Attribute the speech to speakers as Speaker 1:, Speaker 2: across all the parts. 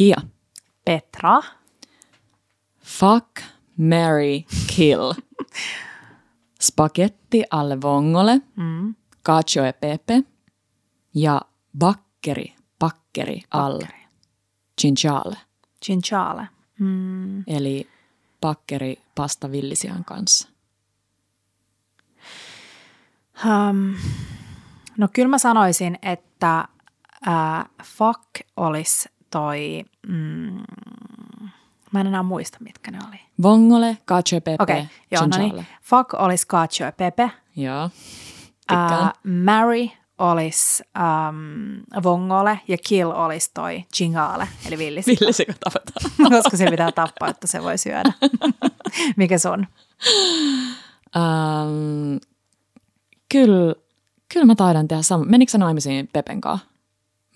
Speaker 1: Kia.
Speaker 2: Petra.
Speaker 1: Fuck, Mary, kill. Spagetti alle vongole,
Speaker 2: Mm.
Speaker 1: cacio e pepe ja bakkeri, pakkeri alle cinciale.
Speaker 2: Chinchale. Mm.
Speaker 1: Eli pakkeri pasta villisian kanssa.
Speaker 2: Um, no kyllä mä sanoisin, että äh, fuck olisi toi, mm, mä en enää muista mitkä ne oli.
Speaker 1: Vongole, cacio e pepe,
Speaker 2: Okei, okay, joo, no niin. Fuck olisi cacio e pepe.
Speaker 1: Joo.
Speaker 2: Äh, marry olisi um, vongole ja kill olisi toi chingale, eli villisika,
Speaker 1: Villisikö tapetaan?
Speaker 2: koska se pitää tappaa, että se voi syödä. Mikä se on?
Speaker 1: Ähm, kyllä, kyllä mä taidan tehdä sama. Menikö sä naimisiin Pepen kanssa?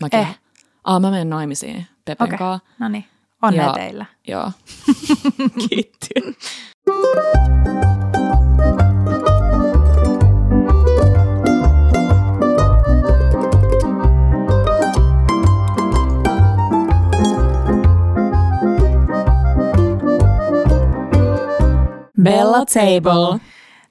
Speaker 1: Mäkin.
Speaker 2: Eh.
Speaker 1: Aa, mä menen naimisiin Pepen
Speaker 2: Okei,
Speaker 1: kanssa.
Speaker 2: no niin. Onnea
Speaker 1: Ja-
Speaker 2: teillä.
Speaker 1: Joo. Kiitti.
Speaker 2: Bella Table.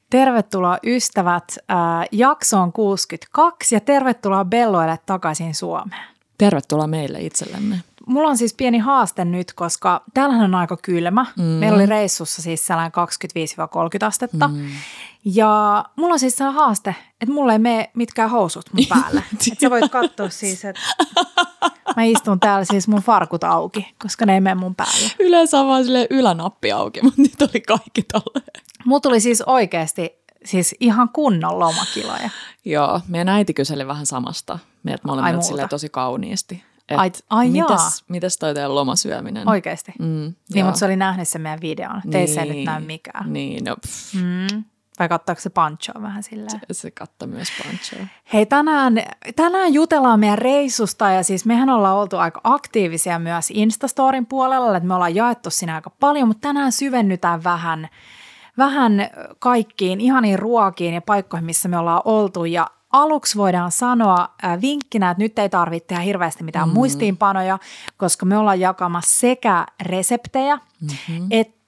Speaker 2: Tervetuloa ystävät äh, jaksoon 62 ja tervetuloa Belloille takaisin Suomeen.
Speaker 1: Tervetuloa meille itsellemme.
Speaker 2: Mulla on siis pieni haaste nyt, koska täällähän on aika kylmä. Mm. Meillä oli reissussa siis sellainen 25-30 astetta. Mm. Ja mulla on siis sellainen haaste, että mulla ei mene mitkään housut mun päälle. että sä voit katsoa siis, että mä istun täällä siis mun farkut auki, koska ne ei mene mun päälle.
Speaker 1: Yleensä on vaan silleen ylänappi auki, mutta nyt oli kaikki tolleen.
Speaker 2: Mulla tuli siis oikeasti siis ihan kunnon lomakiloja.
Speaker 1: Joo, meidän äiti kyseli vähän samasta. Meidät molemmat silleen tosi kauniisti. Et
Speaker 2: Ai- ai jaa.
Speaker 1: mitäs, mitäs toi teidän lomasyöminen?
Speaker 2: Oikeasti.
Speaker 1: Mm,
Speaker 2: Niin, mutta se oli nähnyt sen meidän videon. Niin. Ei se nyt näy mikään.
Speaker 1: Niin, no pff,
Speaker 2: Mm. Vai katsoako se panchoa vähän silleen?
Speaker 1: se katsoi myös panchoa.
Speaker 2: Hei, tänään, tänään jutellaan meidän reissusta ja siis mehän ollaan oltu aika aktiivisia myös Instastorin puolella, että me ollaan jaettu siinä aika paljon, mutta tänään syvennytään vähän, vähän kaikkiin ihaniin ruokiin ja paikkoihin, missä me ollaan oltu ja Aluksi voidaan sanoa äh, vinkkinä, että nyt ei tarvitse tehdä hirveästi mitään mm. muistiinpanoja, koska me ollaan jakamassa sekä reseptejä mm-hmm. että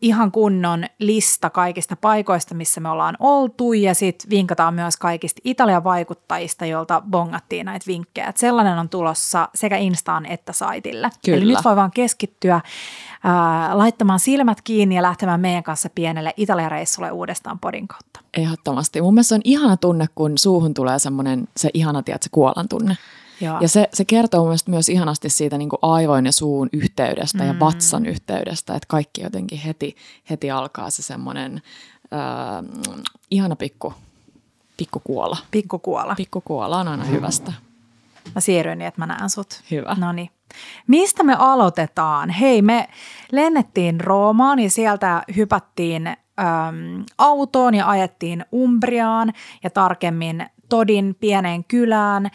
Speaker 2: ihan kunnon lista kaikista paikoista, missä me ollaan oltu ja sitten vinkataan myös kaikista Italian vaikuttajista, joilta bongattiin näitä vinkkejä. Et sellainen on tulossa sekä Instaan että saitille.
Speaker 1: Kyllä.
Speaker 2: Eli nyt voi vaan keskittyä ää, laittamaan silmät kiinni ja lähtemään meidän kanssa pienelle Italia-reissulle uudestaan podin kautta.
Speaker 1: Ehdottomasti. Mun mielestä on ihana tunne, kun suuhun tulee semmoinen se ihana, tiedät, se kuolan tunne.
Speaker 2: Joo.
Speaker 1: Ja se, se kertoo mun myös ihanasti siitä niin kuin aivoin ja suun yhteydestä mm. ja vatsan yhteydestä, että kaikki jotenkin heti, heti alkaa se semmoinen äh, ihana pikku, pikku kuola.
Speaker 2: Pikkukuola.
Speaker 1: Pikku kuola on aina hyvästä.
Speaker 2: Mä siirryin niin, että mä näen sut.
Speaker 1: Hyvä.
Speaker 2: No niin. Mistä me aloitetaan? Hei, me lennettiin Roomaan ja sieltä hypättiin äm, autoon ja ajettiin Umbriaan ja tarkemmin Todin pieneen kylään.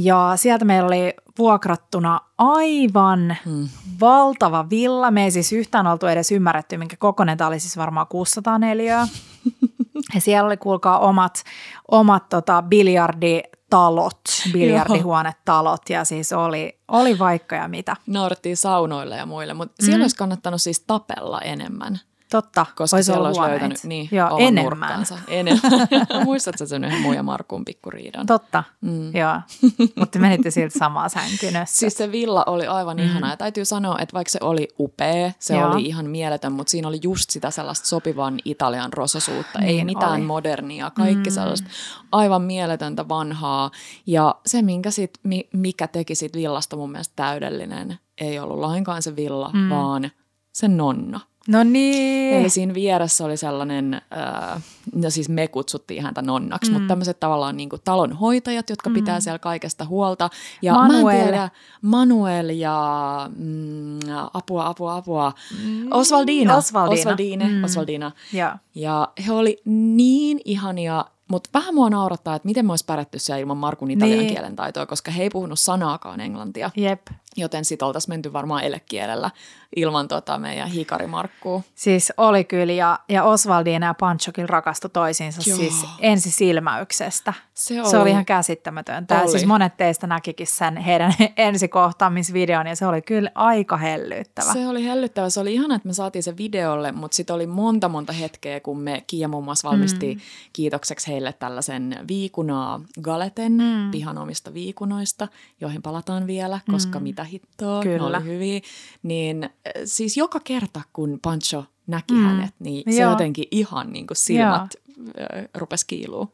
Speaker 2: Ja sieltä meillä oli vuokrattuna aivan hmm. valtava villa. Me ei siis yhtään oltu edes ymmärretty, minkä kokoinen tämä oli siis varmaan 600 neliöä. Ja siellä oli, kuulkaa, omat, omat tota, biljarditalot, biljardihuonetalot ja siis oli, oli vaikka ja mitä.
Speaker 1: Naurettiin saunoille ja muille, mutta mm. siellä olisi kannattanut siis tapella enemmän.
Speaker 2: Totta,
Speaker 1: Koska
Speaker 2: olisi
Speaker 1: siellä olisi
Speaker 2: huoneet.
Speaker 1: löytänyt niin,
Speaker 2: Joo, enemmän.
Speaker 1: Enemmän. Muistatko sen yhden muun ja Markun pikkuriidan?
Speaker 2: Totta, mm. joo. Mutta menitte siltä samaa sänkynössä.
Speaker 1: Siis se villa oli aivan mm. ihana ja täytyy sanoa, että vaikka se oli upea, se
Speaker 2: Joo.
Speaker 1: oli ihan mieletön, mutta siinä oli just sitä sellaista sopivan Italian rososuutta.
Speaker 2: Niin
Speaker 1: Ei mitään
Speaker 2: oli.
Speaker 1: modernia, kaikki mm. sellaista aivan mieletöntä vanhaa. Ja se, minkä sit, mi, mikä teki siitä villasta mun mielestä täydellinen, ei ollut lainkaan se villa, mm. vaan se nonna.
Speaker 2: No niin.
Speaker 1: Eli siinä vieressä oli sellainen, äh, no siis me kutsuttiin häntä nonnaksi, mm. mutta tämmöiset tavallaan niin kuin talonhoitajat, jotka mm. pitää siellä kaikesta huolta. Ja
Speaker 2: Manuel.
Speaker 1: mä en tiedä, Manuel ja mm, apua, apua, apua, mm. Osvaldina.
Speaker 2: Osvaldina.
Speaker 1: Osvaldine,
Speaker 2: Mm.
Speaker 1: Osvaldina.
Speaker 2: Joo.
Speaker 1: Ja he oli niin ihania, mutta vähän mua naurattaa, että miten me olisi pärjätty siellä ilman Markun italian
Speaker 2: Niin.
Speaker 1: kielen taitoa, koska he ei puhunut sanaakaan englantia.
Speaker 2: Jep.
Speaker 1: Joten sit oltaisiin menty varmaan elekielellä ilman tota meidän hikarimarkkuu.
Speaker 2: Siis oli kyllä, ja, ja Osvaldina ja Pancho kyllä rakastu toisiinsa
Speaker 1: Joo.
Speaker 2: siis ensisilmäyksestä.
Speaker 1: Se
Speaker 2: Se oli
Speaker 1: oli.
Speaker 2: ihan käsittämätöntä. Ja
Speaker 1: Oli.
Speaker 2: siis monet teistä näkikin sen heidän ensikohtaamisvideon, ja se oli kyllä aika hellyttävä.
Speaker 1: Se oli hellyttävä. Se oli ihana, että me saatiin se videolle, mutta sitten oli monta monta hetkeä, kun me Kiia muun muassa valmisti mm. kiitokseksi heille tällaisen viikunaa galeten mm. pihan omista viikunoista, joihin palataan vielä, koska mm. mitä hittoa,
Speaker 2: Kyllä.
Speaker 1: ne oli hyviä. Niin äh, siis joka kerta, kun Pancho näki mm. hänet, niin se
Speaker 2: Joo.
Speaker 1: jotenkin ihan niin kuin silmät äh, rupesi kiiluu.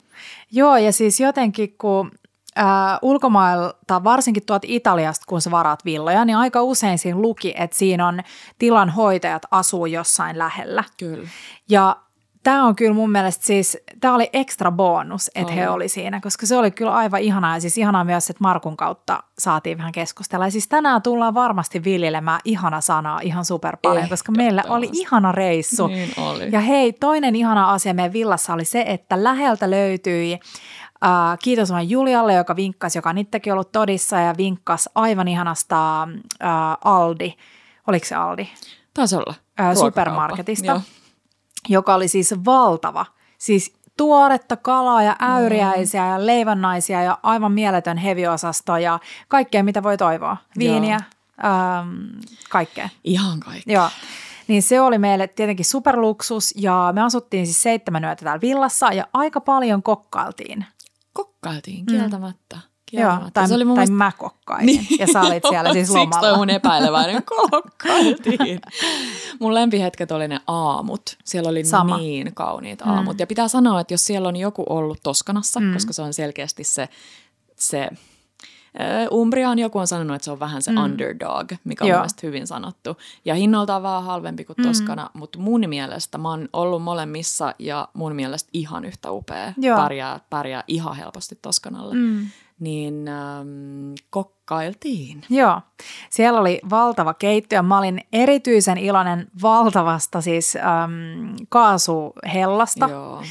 Speaker 2: Joo, ja siis jotenkin kun ää, ulkomailta, varsinkin tuolta Italiasta, kun sä varaat villoja, niin aika usein siinä luki, että siinä on tilan hoitajat asuu jossain lähellä.
Speaker 1: Kyllä.
Speaker 2: Ja tämä on kyllä mun mielestä siis, tämä oli ekstra bonus, että he
Speaker 1: Oli.
Speaker 2: siinä, koska se oli kyllä aivan ihanaa. Ja siis ihanaa myös, että Markun kautta saatiin vähän keskustella. Ja siis tänään tullaan varmasti viljelemään ihana sanaa ihan super paljon, koska meillä oli ihana reissu.
Speaker 1: Niin oli.
Speaker 2: Ja hei, toinen ihana asia meidän villassa oli se, että läheltä löytyi Uh, kiitos vain Julialle, joka vinkkasi, joka on itsekin ollut todissa ja vinkkasi aivan ihanasta uh, Aldi, oliko se Aldi?
Speaker 1: Taisi olla. Ruokakauppa.
Speaker 2: supermarketista,
Speaker 1: Joo.
Speaker 2: Joka oli siis valtava. Siis tuoretta kalaa ja äyriäisiä ja leivonnaisia ja aivan mieletön heviosasto ja kaikkea, mitä voi toivoa. Viiniä, ähm, kaikkea.
Speaker 1: Ihan kaikki.
Speaker 2: Joo. Niin se oli meille tietenkin superluksus ja me asuttiin siis seitsemän yötä täällä villassa ja aika paljon kokkailtiin.
Speaker 1: Kokkailtiin kieltämättä.
Speaker 2: Mm. Joo,
Speaker 1: kieltämättä.
Speaker 2: tai,
Speaker 1: se oli mun
Speaker 2: tai
Speaker 1: mielestä
Speaker 2: mä kokkailin niin. ja sä olit siellä siis
Speaker 1: Siksi toi
Speaker 2: lomalla.
Speaker 1: mun epäileväinen kokkailtiin. mun lempihetket oli ne aamut. Siellä oli
Speaker 2: Sama.
Speaker 1: niin kauniit aamut. Ja pitää sanoa, että jos siellä on joku ollut Toskanassa, mm. koska se on selkeästi se, se Umbriaan joku on sanonut, että se on vähän se mm. underdog, mikä on
Speaker 2: Joo.
Speaker 1: mun mielestä hyvin sanottu. Ja hinnalta on vähän halvempi kuin Toskana, mm. mutta mun mielestä mä oon ollut molemmissa ja mun mielestä ihan yhtä upea.
Speaker 2: Joo.
Speaker 1: Pärjää, pärjää ihan helposti Toskanalle. Mm. Niin ähm, kokkailtiin.
Speaker 2: Joo, siellä oli valtava keittiö. Mä olin erityisen iloinen valtavasta siis äm, kaasuhellasta.
Speaker 1: Joo.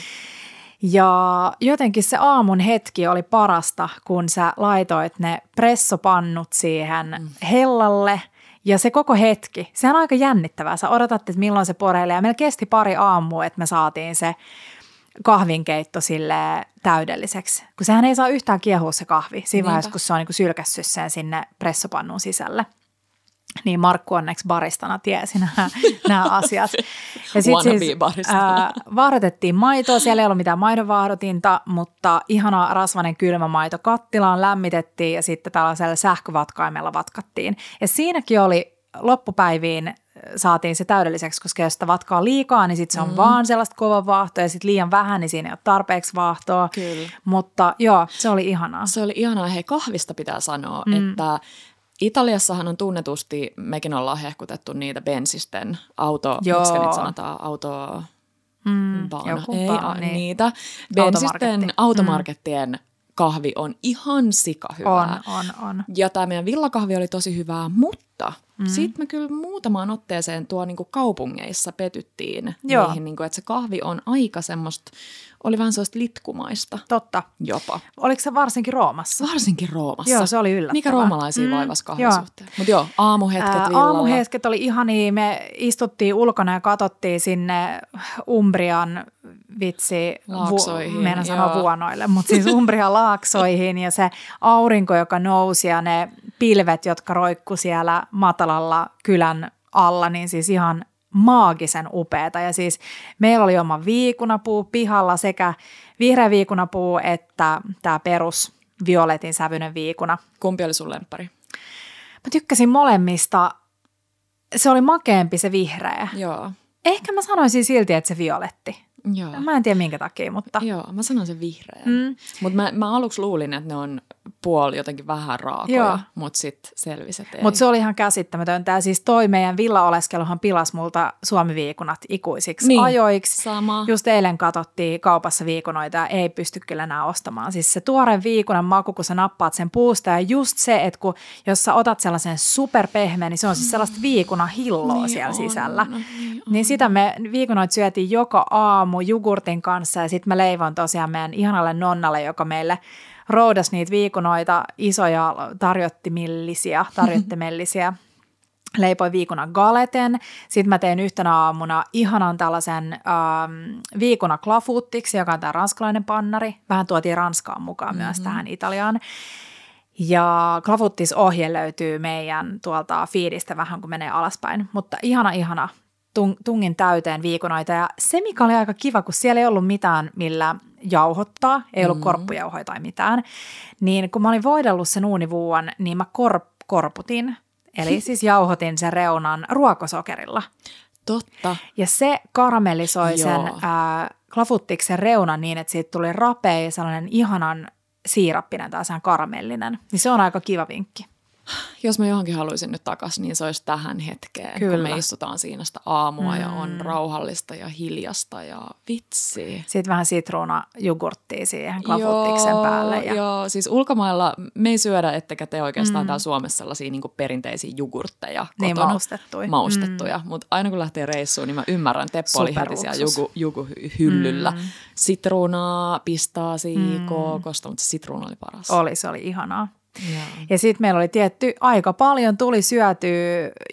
Speaker 2: Ja jotenkin se aamun hetki oli parasta, kun sä laitoit ne pressopannut siihen mm. hellalle. Ja se koko hetki, se on aika jännittävää. Sä odotat, että milloin se poreilee. Ja meillä kesti pari aamua, että me saatiin se kahvinkeitto sille täydelliseksi. Kun sehän ei saa yhtään kiehua se kahvi siinä
Speaker 1: Niinpä.
Speaker 2: vaiheessa, kun se on niin syylkässyt sen sinne pressopannun sisälle. Niin Markku onneksi baristana tiesi nämä, nämä asiat. Ja sit
Speaker 1: baristana.
Speaker 2: ää, vaahdotettiin maitoa, siellä ei ollut mitään maidonvaahdotinta, mutta ihana rasvainen kylmä maito kattilaan lämmitettiin ja sitten tällaisella sähkövatkaimella vatkattiin. Ja siinäkin oli loppupäiviin saatiin se täydelliseksi, koska jos sitä vatkaa liikaa, niin sitten se on mm. vaan sellaista kova vaahtoa ja sitten liian vähän, niin siinä ei ole tarpeeksi vaahtoa.
Speaker 1: Kyllä.
Speaker 2: Mutta joo, se oli ihanaa.
Speaker 1: Se oli ihanaa. Hei, kahvista pitää sanoa, mm. että Italiassahan on tunnetusti, mekin ollaan hehkutettu niitä bensisten auto,
Speaker 2: Joo.
Speaker 1: miksi niitä sanotaan, auto...
Speaker 2: Mm,
Speaker 1: Baana. Ei,
Speaker 2: niin.
Speaker 1: niitä. Bensisten
Speaker 2: Automarketti.
Speaker 1: automarkettien kahvi on ihan sikahyvää.
Speaker 2: On, on, on.
Speaker 1: Ja tämä meidän villakahvi oli tosi hyvää, mutta mm. sitten me kyllä muutamaan otteeseen tuo niinku kaupungeissa petyttiin
Speaker 2: Joo.
Speaker 1: niihin, niinku, että se kahvi on aika semmoista, oli vähän sellaista litkumaista
Speaker 2: Totta.
Speaker 1: jopa.
Speaker 2: Oliko se varsinkin Roomassa?
Speaker 1: Varsinkin Roomassa.
Speaker 2: Joo, se oli yllättävää.
Speaker 1: Mikä roomalaisia mm,
Speaker 2: Mm,
Speaker 1: vaivas
Speaker 2: joo.
Speaker 1: suhteen. Mutta joo, aamuhetket
Speaker 2: Ää,
Speaker 1: villalla.
Speaker 2: aamuhetket oli ihania. Me istuttiin ulkona ja katsottiin sinne Umbrian vitsi,
Speaker 1: Laaksoihin,
Speaker 2: Vu, meidän sanoa vuonoille, mutta siis Umbrian laaksoihin ja se aurinko, joka nousi ja ne pilvet, jotka roikku siellä matalalla kylän alla, niin siis ihan maagisen upeeta. Ja siis meillä oli oma viikunapuu pihalla sekä vihreä viikunapuu että tämä perus violetin sävyinen viikuna.
Speaker 1: Kumpi oli sun lemppari?
Speaker 2: Mä tykkäsin molemmista. Se oli makeampi se vihreä.
Speaker 1: Joo.
Speaker 2: Ehkä mä sanoisin silti, että se violetti.
Speaker 1: Joo.
Speaker 2: Mä en tiedä minkä takia, mutta
Speaker 1: Joo, mä sanon sen vihreän.
Speaker 2: Mm.
Speaker 1: Mutta mä, mä aluksi luulin, että ne on puoli jotenkin vähän raakoja, mutta sitten selvisi, että.
Speaker 2: Mutta se oli ihan käsittämätöntä. Ja siis toi meidän villaoleskeluhan pilas multa Suomi-viikunat ikuisiksi
Speaker 1: Niin.
Speaker 2: ajoiksi.
Speaker 1: Sama.
Speaker 2: Just eilen katsottiin kaupassa viikunoita ja ei pysty kyllä enää ostamaan. Siis se tuoren viikunan maku, kun sä nappaat sen puusta ja just se, että kun, jos sä otat sellaisen superpehmeän, niin se on siis sellaista viikunahilloa
Speaker 1: Niin
Speaker 2: siellä
Speaker 1: on,
Speaker 2: sisällä.
Speaker 1: niin
Speaker 2: Niin sitä me viikunoita syötiin joka aamu jogurtin kanssa ja sitten mä leivon tosiaan meidän ihanalle nonnalle, joka meille roudas niitä viikunoita, isoja tarjottimillisia, tarjottimellisiä. Leipoi viikunan galeten. Sitten mä tein yhtenä aamuna ihanan tällaisen ähm, viikuna klafuuttiksi, joka on tämä ranskalainen pannari. Vähän tuotiin Ranskaan mukaan mm-hmm. myös tähän Italiaan. Ja Klafuttis ohje löytyy meidän tuolta fiidistä vähän kun menee alaspäin, mutta ihana ihana tungin täyteen viikonoita. Ja se, mikä oli aika kiva, kun siellä ei ollut mitään, millä jauhottaa, ei ollut mm. korppujauhoja tai mitään, niin kun mä olin voidellut sen uunivuuan, niin mä korp, korputin, eli siis jauhotin sen reunan ruokosokerilla.
Speaker 1: Totta.
Speaker 2: Ja se karamellisoi sen äh, klafuttiksen reunan niin, että siitä tuli rapea ja sellainen ihanan siirappinen tai sen karamellinen. Niin se on aika kiva vinkki
Speaker 1: jos mä johonkin haluaisin nyt takaisin, niin se olisi tähän hetkeen, Kyllä. kun me istutaan siinä sitä aamua mm. ja on mm. rauhallista ja hiljasta ja vitsi.
Speaker 2: Sitten vähän sitruuna jogurttia siihen klafuttiksen päälle. Ja...
Speaker 1: Joo, siis ulkomailla me ei syödä, ettekä te oikeastaan mm. täällä Suomessa sellaisia niin perinteisiä jogurtteja
Speaker 2: niin, kotona. maustettuja.
Speaker 1: Maustettuja, mm. mutta aina kun lähtee reissuun, niin mä ymmärrän, Teppo oli heti siellä jugu, juguhyllyllä. Mm. Sitruunaa, pistaasia, mm. kookosta, mutta se sitruuna oli paras.
Speaker 2: Oli, se oli ihanaa. Yeah. Ja sitten meillä oli tietty, aika paljon tuli syötyä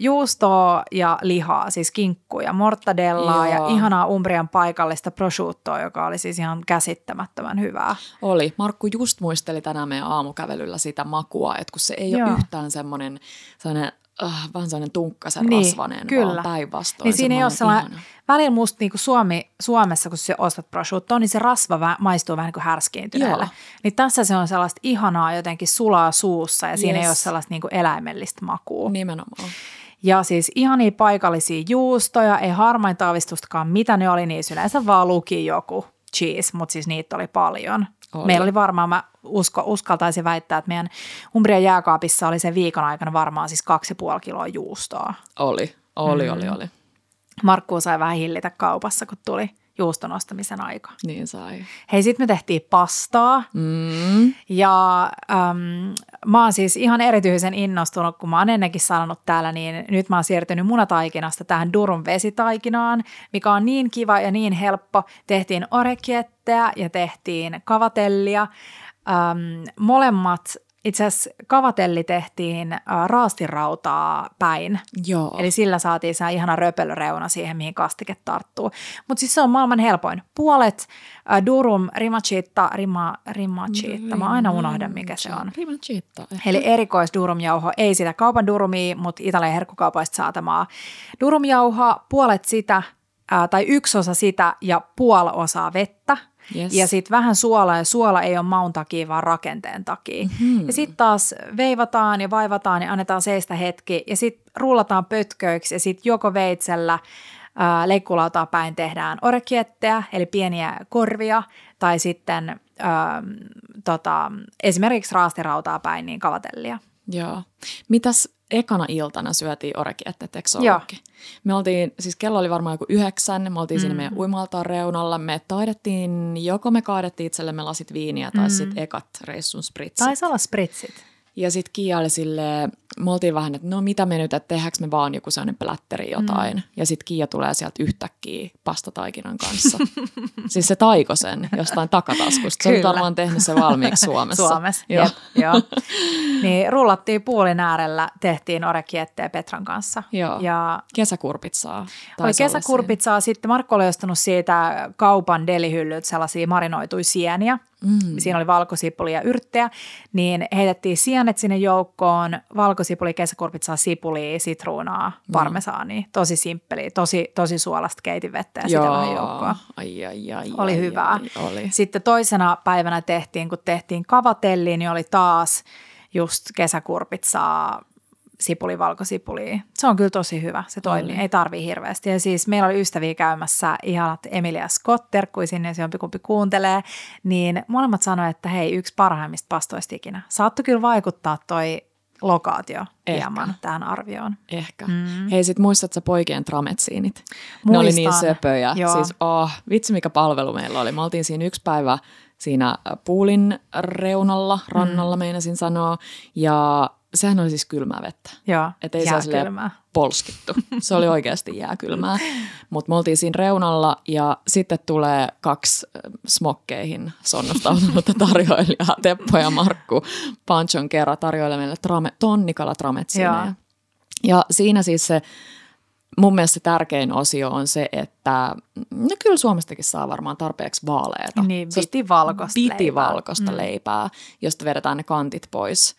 Speaker 2: juustoa ja lihaa, siis kinkkuja, mortadellaa Joo. ja ihanaa Umbrian paikallista prosciuttoa, joka oli siis ihan käsittämättömän hyvää.
Speaker 1: Oli. Markku just muisteli tänään meidän aamukävelyllä sitä makua, että kun se ei Joo. ole yhtään semmoinen äh, vähän sellainen tunkkasen niin, rasvanen, kyllä. vaan päinvastoin.
Speaker 2: Niin siinä ei ole sellainen, välillä musta niin kuin Suomi, Suomessa, kun se ostat prosciuttoa, niin se rasva maistuu vähän niin kuin härskiintyneelle. Niin tässä se on sellaista ihanaa jotenkin sulaa suussa ja yes. siinä ei ole sellaista niin kuin eläimellistä makua.
Speaker 1: Nimenomaan.
Speaker 2: Ja siis ihania paikallisia juustoja, ei harmainta aavistustakaan, mitä ne oli, niin yleensä vaan luki joku cheese, mutta siis niitä oli paljon. Oli. Meillä oli varmaan, mä usko, uskaltaisin väittää, että meidän Umbrian jääkaapissa oli sen viikon aikana varmaan siis kaksi puoli kiloa juustoa.
Speaker 1: Oli, oli, mm. oli, oli.
Speaker 2: Markku sai vähän hillitä kaupassa, kun tuli juuston ostamisen aika.
Speaker 1: Niin sai.
Speaker 2: Hei, sitten me tehtiin pastaa.
Speaker 1: Mm.
Speaker 2: Ja äm, mä oon siis ihan erityisen innostunut, kun mä oon ennenkin sanonut täällä, niin nyt mä oon siirtynyt munataikinasta tähän Durun vesitaikinaan, mikä on niin kiva ja niin helppo. Tehtiin orekietteä ja tehtiin kavatellia. Äm, molemmat itse asiassa kavatelli tehtiin äh, raastirautaa päin.
Speaker 1: Joo.
Speaker 2: Eli sillä saatiin se ihana röpelöreuna siihen, mihin kastike tarttuu. Mutta siis se on maailman helpoin. Puolet äh, durum rimachita, rima, rimachita, mä aina unohdan mikä se on.
Speaker 1: Rimachita.
Speaker 2: Eli erikois durumjauho, ei sitä kaupan durumia, mutta Italian herkkukaupoista saatamaa durumjauhoa, puolet sitä äh, tai yksi osa sitä ja puoli osaa vettä – Yes. Ja sitten vähän suolaa, ja suola ei ole maun takia, vaan rakenteen takia. Mm-hmm. Ja sitten taas veivataan ja vaivataan ja annetaan seistä hetki, ja sitten rullataan pötköiksi, ja sitten joko veitsellä äh, leikkulautaa päin tehdään orekietteä, eli pieniä korvia, tai sitten äh, tota, esimerkiksi raastirautaa päin, niin kavatellia.
Speaker 1: Joo. Mitäs ekana iltana syötiin orekiettet, eikö Me oltiin, siis kello oli varmaan joku yhdeksän, me oltiin mm. siinä meidän uimaltaan reunalla. Me taidettiin, joko me kaadettiin itsellemme lasit viiniä tai mm. sitten ekat reissun spritsit.
Speaker 2: Taisi olla spritsit.
Speaker 1: Ja sitten Kia oli silleen, me oltiin vähän, että no mitä me nyt, että tehdäänkö me vaan joku sellainen plätteri jotain. Mm. Ja sitten Kiia tulee sieltä yhtäkkiä pastataikinan kanssa. siis se taiko sen jostain takataskusta. Se on varmaan tehnyt se valmiiksi Suomessa.
Speaker 2: Suomessa, joo. Jep, joo. Niin rullattiin puolin äärellä, tehtiin orekietteä Petran kanssa.
Speaker 1: Joo.
Speaker 2: Ja
Speaker 1: kesäkurpitsaa.
Speaker 2: Oli kesäkurpitsaa. Sitten Markko oli ostanut siitä kaupan delihyllyt sellaisia marinoituja sieniä. Mm. Siinä oli valkosipuli ja yrttejä. Niin heitettiin sienet sinne joukkoon, valko valkosipuli, kesäkurpitsaa, sipulia, sitruunaa, mm. parmesaania. Tosi simppeli, tosi, tosi suolasta keitinvettä ja sitä vähän joukkoa.
Speaker 1: Ai, ai, ai,
Speaker 2: oli
Speaker 1: ai,
Speaker 2: hyvää.
Speaker 1: Ai, oli.
Speaker 2: Sitten toisena päivänä tehtiin, kun tehtiin kavatelli, niin oli taas just kesäkurpitsaa, sipuli, valkosipuli. Se on kyllä tosi hyvä, se toimii, oli. ei tarvii hirveästi. Ja siis meillä oli ystäviä käymässä, ihanat Emilia Scott, terkkuisin, jos jompikumpi kuuntelee, niin molemmat sanoivat, että hei, yksi parhaimmista pastoista ikinä. Saattoi kyllä vaikuttaa toi lokaatio Ehkä. hieman tähän arvioon.
Speaker 1: Ehkä. Mm. Hei, sit muistatko poikien trametsiinit? Muistan. Ne oli niin söpöjä. Joo. Siis, oh, vitsi mikä palvelu meillä oli. Me oltiin siinä yksi päivä siinä puulin reunalla, rannalla mm. meinasin sanoa. Ja sehän oli siis kylmää vettä.
Speaker 2: Joo,
Speaker 1: Että ei
Speaker 2: jääkylmää.
Speaker 1: polskittu. Se oli oikeasti jääkylmää. Mutta me oltiin siinä reunalla ja sitten tulee kaksi äh, smokkeihin sonnustautunutta tarjoilijaa, Teppo ja Markku Panchon kerran tarjoilee meille trame, tonnikala trametsiineja.
Speaker 2: Joo.
Speaker 1: Ja siinä siis se mun mielestä se tärkein osio on se, että no kyllä Suomestakin saa varmaan tarpeeksi vaaleita.
Speaker 2: Niin, piti valkoista
Speaker 1: Piti
Speaker 2: leipää.
Speaker 1: valkoista mm. leipää, josta vedetään ne kantit pois.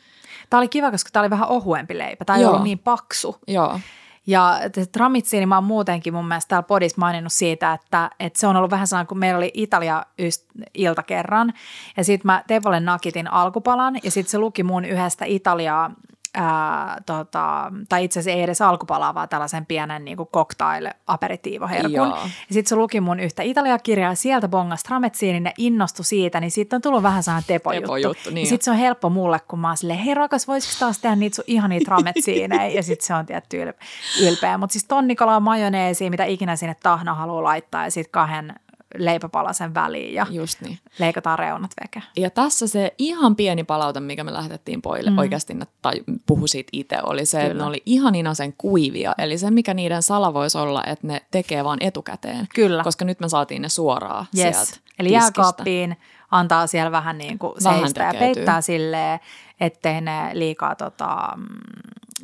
Speaker 2: Tämä oli kiva, koska tämä oli vähän ohuempi leipä. Tämä ei
Speaker 1: Joo.
Speaker 2: ollut niin paksu.
Speaker 1: Joo,
Speaker 2: Ja tramitsiini mä oon muutenkin mun mielestä täällä podissa maininnut siitä, että, että se on ollut vähän sellainen, kun meillä oli Italia-ilta kerran. Ja sitten mä Tevolle nakitin alkupalan ja sitten se luki mun yhdestä Italiaa, ää, tota, tai itse asiassa ei edes alkupalaa, vaan tällaisen pienen niin cocktail aperitiivoherkun.
Speaker 1: Joo.
Speaker 2: Ja sitten se luki mun yhtä Italia-kirjaa ja sieltä bongas trametsiinin ja innostui siitä, niin siitä on tullut vähän sellainen tepojuttu.
Speaker 1: Tepojuttu, niin
Speaker 2: ja sitten se on helppo mulle, kun mä oon silleen, hei rakas, voisiko taas tehdä niitä sun ihania trametsiinejä? ja sitten se on tietty ylpe- ylpeä. Mutta siis tonnikalaa, majoneesia, mitä ikinä sinne tahna haluaa laittaa ja sitten kahden leipäpalasen väliin ja
Speaker 1: just niin.
Speaker 2: leikataan reunat veke.
Speaker 1: Ja tässä se ihan pieni palaute, mikä me lähetettiin poille, mm. oikeasti ne, tai puhu siitä itse, oli se, että
Speaker 2: Kyllä.
Speaker 1: ne oli ihan sen kuivia. Eli se, mikä niiden sala voisi olla, että ne tekee vaan etukäteen.
Speaker 2: Kyllä.
Speaker 1: Koska nyt me saatiin ne suoraan
Speaker 2: Yes.
Speaker 1: sieltä
Speaker 2: Eli
Speaker 1: tiskistä.
Speaker 2: jääkaappiin antaa siellä vähän niin kuin
Speaker 1: Vähän
Speaker 2: seistä ja peittää silleen, ettei ne liikaa tota, mm,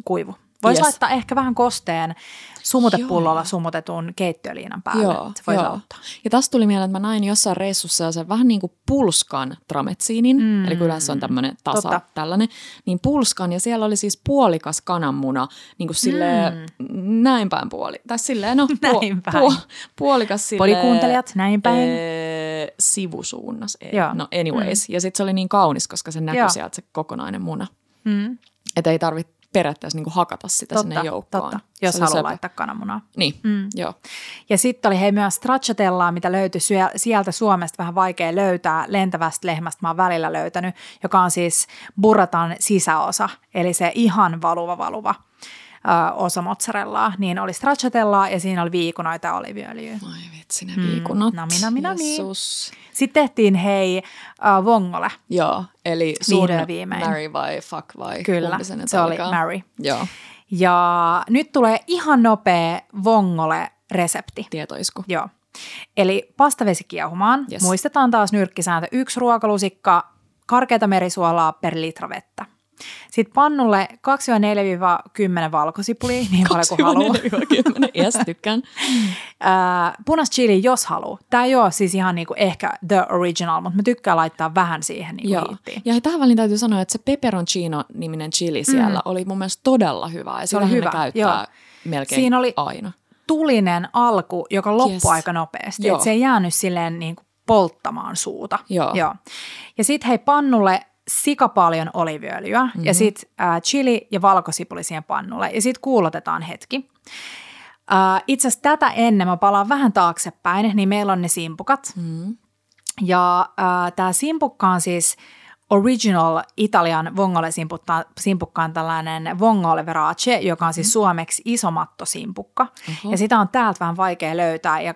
Speaker 2: kuivu. Voisi
Speaker 1: Yes.
Speaker 2: laittaa ehkä vähän kosteen sumutepullolla
Speaker 1: Joo.
Speaker 2: sumutetun keittiöliinan päälle.
Speaker 1: Joo,
Speaker 2: se voi
Speaker 1: joo.
Speaker 2: auttaa.
Speaker 1: Ja tästä tuli mieleen, että mä näin jossain reissussa sen vähän niin kuin pulskan trametsiinin, mm. eli kyllä se on tämmöinen tasa
Speaker 2: Totta.
Speaker 1: tällainen, niin pulskan ja siellä oli siis puolikas kananmuna, niin kuin silleen mm. näin päin puoli, tai silleen no
Speaker 2: Näin päin.
Speaker 1: puolikas silleen.
Speaker 2: Podikuuntelijat, näin päin.
Speaker 1: Ee, sivusuunnas. Ei.
Speaker 2: Joo.
Speaker 1: No anyways, mm. ja sitten se oli niin kaunis, koska se näkyi
Speaker 2: Joo.
Speaker 1: sieltä se kokonainen muna,
Speaker 2: Mm,
Speaker 1: että ei tarvitse periaatteessa niin kuin hakata sitä
Speaker 2: totta,
Speaker 1: sinne joukkoon.
Speaker 2: totta,
Speaker 1: Se
Speaker 2: jos
Speaker 1: oli
Speaker 2: haluaa
Speaker 1: söpö.
Speaker 2: laittaa kananmunaa.
Speaker 1: Niin,
Speaker 2: Mm.
Speaker 1: joo.
Speaker 2: Ja sitten oli hei myös stracciatellaa, mitä löytyi sieltä Suomesta vähän vaikea löytää. Lentävästä lehmästä mä oon välillä löytänyt, joka on siis burratan sisäosa, eli se ihan valuva valuva ö, osa mozzarellaa. Niin oli stracciatellaa ja siinä oli viikunoita ja oliviöljyä.
Speaker 1: Ai vitsi, ne viikunat.
Speaker 2: nami, nami, nami.
Speaker 1: Jeesus.
Speaker 2: Sitten tehtiin hei äh, vongole.
Speaker 1: Joo, eli sun marry vai fuck vai
Speaker 2: Kyllä,
Speaker 1: se,
Speaker 2: se oli marry.
Speaker 1: Joo,
Speaker 2: Ja nyt tulee ihan nopea vongole-resepti.
Speaker 1: tietoisku.
Speaker 2: Joo. Eli pastavesi kiehumaan.
Speaker 1: Yes.
Speaker 2: Muistetaan taas nyrkkisääntö. Yksi ruokalusikka karkeata merisuolaa per litra vettä. Sitten pannulle 2-4-10 valkosipulia, niin paljon kuin haluaa.
Speaker 1: 4-10, yes, tykkään.
Speaker 2: Äh, punas chili, jos haluaa. Tämä ei ole siis ihan niinku ehkä the original, mutta mä tykkään laittaa vähän siihen niinku
Speaker 1: Joo. Ja tähän väliin täytyy sanoa, että se peperoncino-niminen chili siellä oli mun mielestä todella hyvä. Ja se
Speaker 2: oli hyvä,
Speaker 1: käyttää
Speaker 2: joo.
Speaker 1: melkein
Speaker 2: Siinä oli-
Speaker 1: aina.
Speaker 2: Tulinen alku, joka loppui
Speaker 1: Yes.
Speaker 2: aika nopeasti.
Speaker 1: Joo.
Speaker 2: Et se ei jäänyt silleen niinku polttamaan suuta.
Speaker 1: Joo.
Speaker 2: Joo. Ja sitten hei pannulle sika paljon oliviöljyä mm-hmm. ja sitten äh, chili ja valkosipuli siihen pannulle ja sitten kuulotetaan hetki. Äh, itse asiassa tätä ennen, mä palaan vähän taaksepäin, niin meillä on ne simpukat.
Speaker 1: Mm.
Speaker 2: Ja äh, tämä simpukka on siis original Italian vongole simpukka, simpukka on tällainen vongole verace, joka on siis suomeksi isomattosimpukka.
Speaker 1: Oho.
Speaker 2: Ja sitä on täältä vähän vaikea löytää ja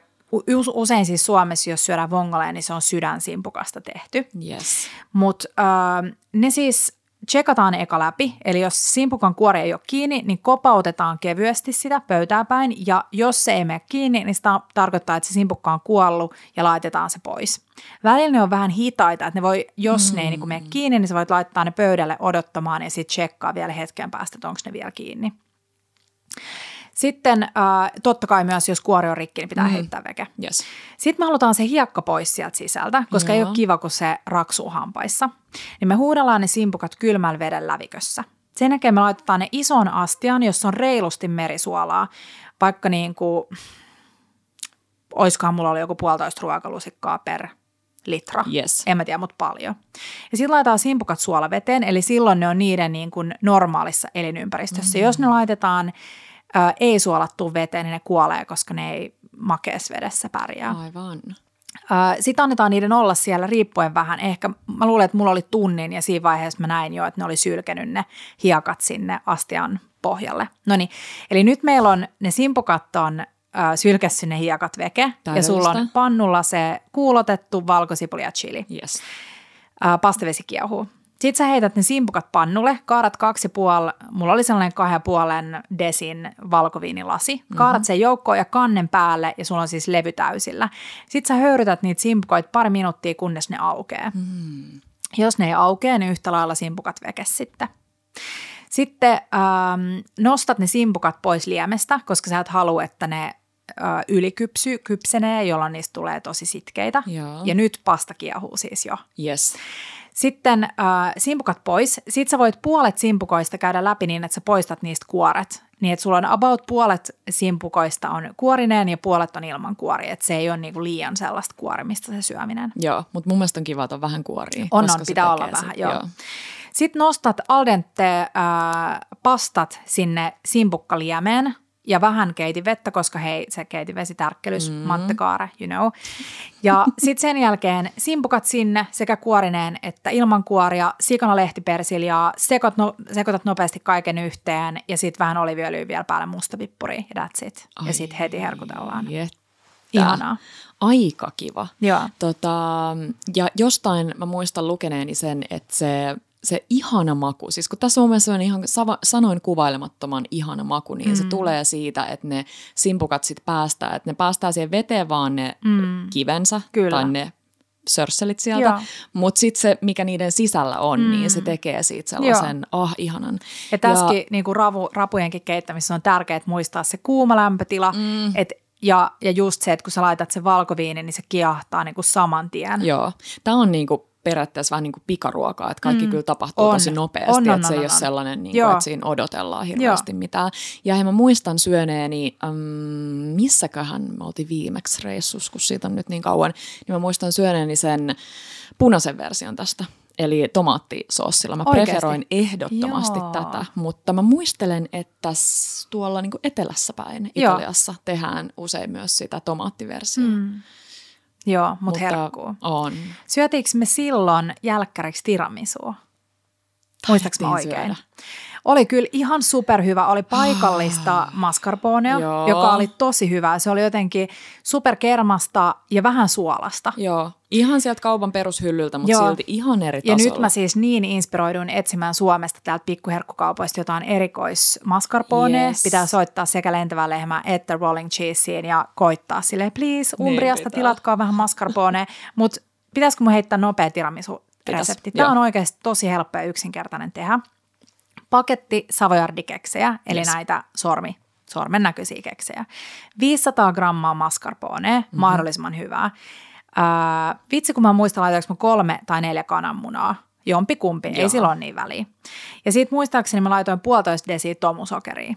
Speaker 2: usein siis Suomessa, jos syödään vongoleja, niin se on sydänsimpukasta tehty.
Speaker 1: Yes.
Speaker 2: Mutta äh, ne siis tsekataan eka läpi, eli jos simpukan kuori ei ole kiinni, niin kopautetaan kevyesti sitä pöytää päin, ja jos se ei mene kiinni, niin se ta- tarkoittaa, että se simpukka on kuollut ja laitetaan se pois. Välillä ne on vähän hitaita, että ne voi, jos mm. ne ei niin mene kiinni, niin sä voit laittaa ne pöydälle odottamaan ja sitten tsekkaa vielä hetken päästä, että onko ne vielä kiinni. Sitten äh, totta kai myös, jos kuori on rikki, niin pitää mm. heittää veke.
Speaker 1: Yes.
Speaker 2: Sitten me halutaan se hiekka pois sieltä sisältä, koska Joo. ei ole kiva, kun se raksuu hampaissa. Niin me huudellaan ne simpukat kylmällä veden lävikössä. Sen jälkeen me laitetaan ne isoon astiaan, jossa on reilusti merisuolaa, vaikka niin kuin, oiskohan mulla oli joku puolitoista ruokalusikkaa per litra.
Speaker 1: Yes.
Speaker 2: En mä tiedä, mutta paljon. Ja sitten laitetaan simpukat suolaveteen, eli silloin ne on niiden niin kuin normaalissa elinympäristössä. Mm-hmm. Jos ne laitetaan ä, ei-suolattuun veteen, niin ne kuolee, koska ne ei makeassa vedessä pärjää.
Speaker 1: Aivan.
Speaker 2: Sitten annetaan niiden olla siellä riippuen vähän. Ehkä mä luulen, että mulla oli tunnin ja siinä vaiheessa mä näin jo, että ne oli sylkenyt ne hiekat sinne astian pohjalle. No niin, eli nyt meillä on ne simpukat on sylkässy ne hiekat veke ja sulla on pannulla se kuulotettu valkosipuli ja chili.
Speaker 1: Yes.
Speaker 2: Pastavesi kiehuu. Sitten sä heität ne simpukat pannulle, kaarat kaksi puoli, mulla oli sellainen kahden puolen desin valkoviinilasi. Mm-hmm. Kaarat sen joukkoon ja kannen päälle ja sulla on siis levy täysillä. Sitten sä höyrytät niitä simpukoit pari minuuttia, kunnes ne aukeaa. Mm. Jos ne ei aukea, niin yhtä lailla simpukat veke sitten. Sitten ähm, nostat ne simpukat pois liemestä, koska sä et halua, että ne äh, ylikypsy, kypsenee, jolloin niistä tulee tosi sitkeitä.
Speaker 1: Joo.
Speaker 2: Ja nyt pasta kiehuu siis jo.
Speaker 1: Yes.
Speaker 2: Sitten äh, simpukat pois. Sitten sä voit puolet simpukoista käydä läpi niin, että sä poistat niistä kuoret. Niin, että sulla on about puolet simpukoista on kuorineen ja puolet on ilman kuori. Että se ei ole niinku liian sellaista kuorimista se syöminen.
Speaker 1: Joo, mutta mun mielestä on kiva, että on vähän kuoria.
Speaker 2: On, on, pitää olla vähän, joo. Sitten nostat al dente äh, pastat sinne simpukkaliemeen ja vähän keitin vettä, koska hei, se keitin vesi tärkkelys, mm. mattekaare, you know. Ja sitten sen jälkeen simpukat sinne sekä kuorineen että ilman kuoria, sikana lehtipersiljaa, sekoit no, sekoitat nopeasti kaiken yhteen ja sitten vähän oliviöljyä vielä päälle mustapippuri ja that's it.
Speaker 1: Ai
Speaker 2: ja sitten heti herkutellaan.
Speaker 1: Jettä.
Speaker 2: Ihanaa.
Speaker 1: Aika kiva.
Speaker 2: Joo.
Speaker 1: Tota, ja jostain mä muistan lukeneeni sen, että se, se ihana maku, siis kun tässä on mielestä sellainen ihan sava, sanoin kuvailemattoman ihana maku, niin mm. se tulee siitä, että ne simpukat sit päästää, että ne päästää siihen veteen vaan ne mm. kivensä
Speaker 2: Kyllä.
Speaker 1: tai ne sörsselit sieltä, mutta sitten se, mikä niiden sisällä on, mm. niin se tekee siitä sellaisen, ah, ihanan.
Speaker 2: Ja tässäkin niin kuin ravu, rapujenkin keittämisessä on tärkeää muistaa se kuuma lämpötila, mm. et, ja, ja just se, että kun sä laitat sen valkoviinin, niin se kiahtaa niin kuin saman tien.
Speaker 1: Joo, tämä on niinku periaatteessa vähän niin kuin pikaruokaa, että kaikki mm. kyllä tapahtuu
Speaker 2: On.
Speaker 1: tosi nopeasti,
Speaker 2: On, on,
Speaker 1: että se
Speaker 2: on,
Speaker 1: ei
Speaker 2: on,
Speaker 1: ole
Speaker 2: on.
Speaker 1: sellainen, niin
Speaker 2: Joo.
Speaker 1: kuin, että siinä odotellaan hirveästi mitään. Ja hei, mä muistan syöneeni, ähm, missäköhän me oltiin viimeksi reissussa, kun siitä on nyt niin kauan, niin mä muistan syöneeni sen punaisen version tästä. Eli tomaattisoossilla. Mä
Speaker 2: Oikeesti?
Speaker 1: preferoin ehdottomasti
Speaker 2: Joo.
Speaker 1: tätä, mutta mä muistelen, että tuolla niin etelässä päin
Speaker 2: Joo.
Speaker 1: Italiassa tehdään usein myös sitä tomaattiversiota. Mm,
Speaker 2: Joo, mutta mut herkkuu.
Speaker 1: On.
Speaker 2: Syötiinkö me silloin jälkkäriksi tiramisua? Muistaaks mä oikein?
Speaker 1: syödä.
Speaker 2: Oli kyllä ihan superhyvä. Oli paikallista mascarponea,
Speaker 1: Joo.
Speaker 2: joka oli tosi hyvää. Se oli jotenkin superkermasta ja vähän suolasta.
Speaker 1: Joo, ihan sieltä kaupan perushyllyltä, mutta
Speaker 2: Joo.
Speaker 1: silti ihan eri
Speaker 2: Ja
Speaker 1: tasolla.
Speaker 2: nyt mä siis niin inspiroiduin etsimään Suomesta täältä pikkuherkkukaupoista jotain erikois mascarponea.
Speaker 1: Yes.
Speaker 2: Pitää soittaa sekä lentävää lehmää että rolling cheeseen ja koittaa sille please,
Speaker 1: Niin
Speaker 2: Umbriasta
Speaker 1: pitää.
Speaker 2: tilatkaa vähän mascarponea. Mutta pitäisikö mun heittää nopea tiramisu resepti? Tämä on oikeasti tosi helppo ja yksinkertainen tehdä. Paketti savoyardikeksejä, eli
Speaker 1: Yes.
Speaker 2: näitä sormi, sormen näköisiä keksejä. 500 grammaa mascarponea,
Speaker 1: Mhm.
Speaker 2: mm-hmm. mahdollisimman hyvää. Ää, vitsi, kun mä muistan, laitoinko mä kolme tai neljä kananmunaa. Jompi kumpi, ei silloin niin väliä. Ja sitten muistaakseni mä laitoin puolitoista desiä tomusokeria.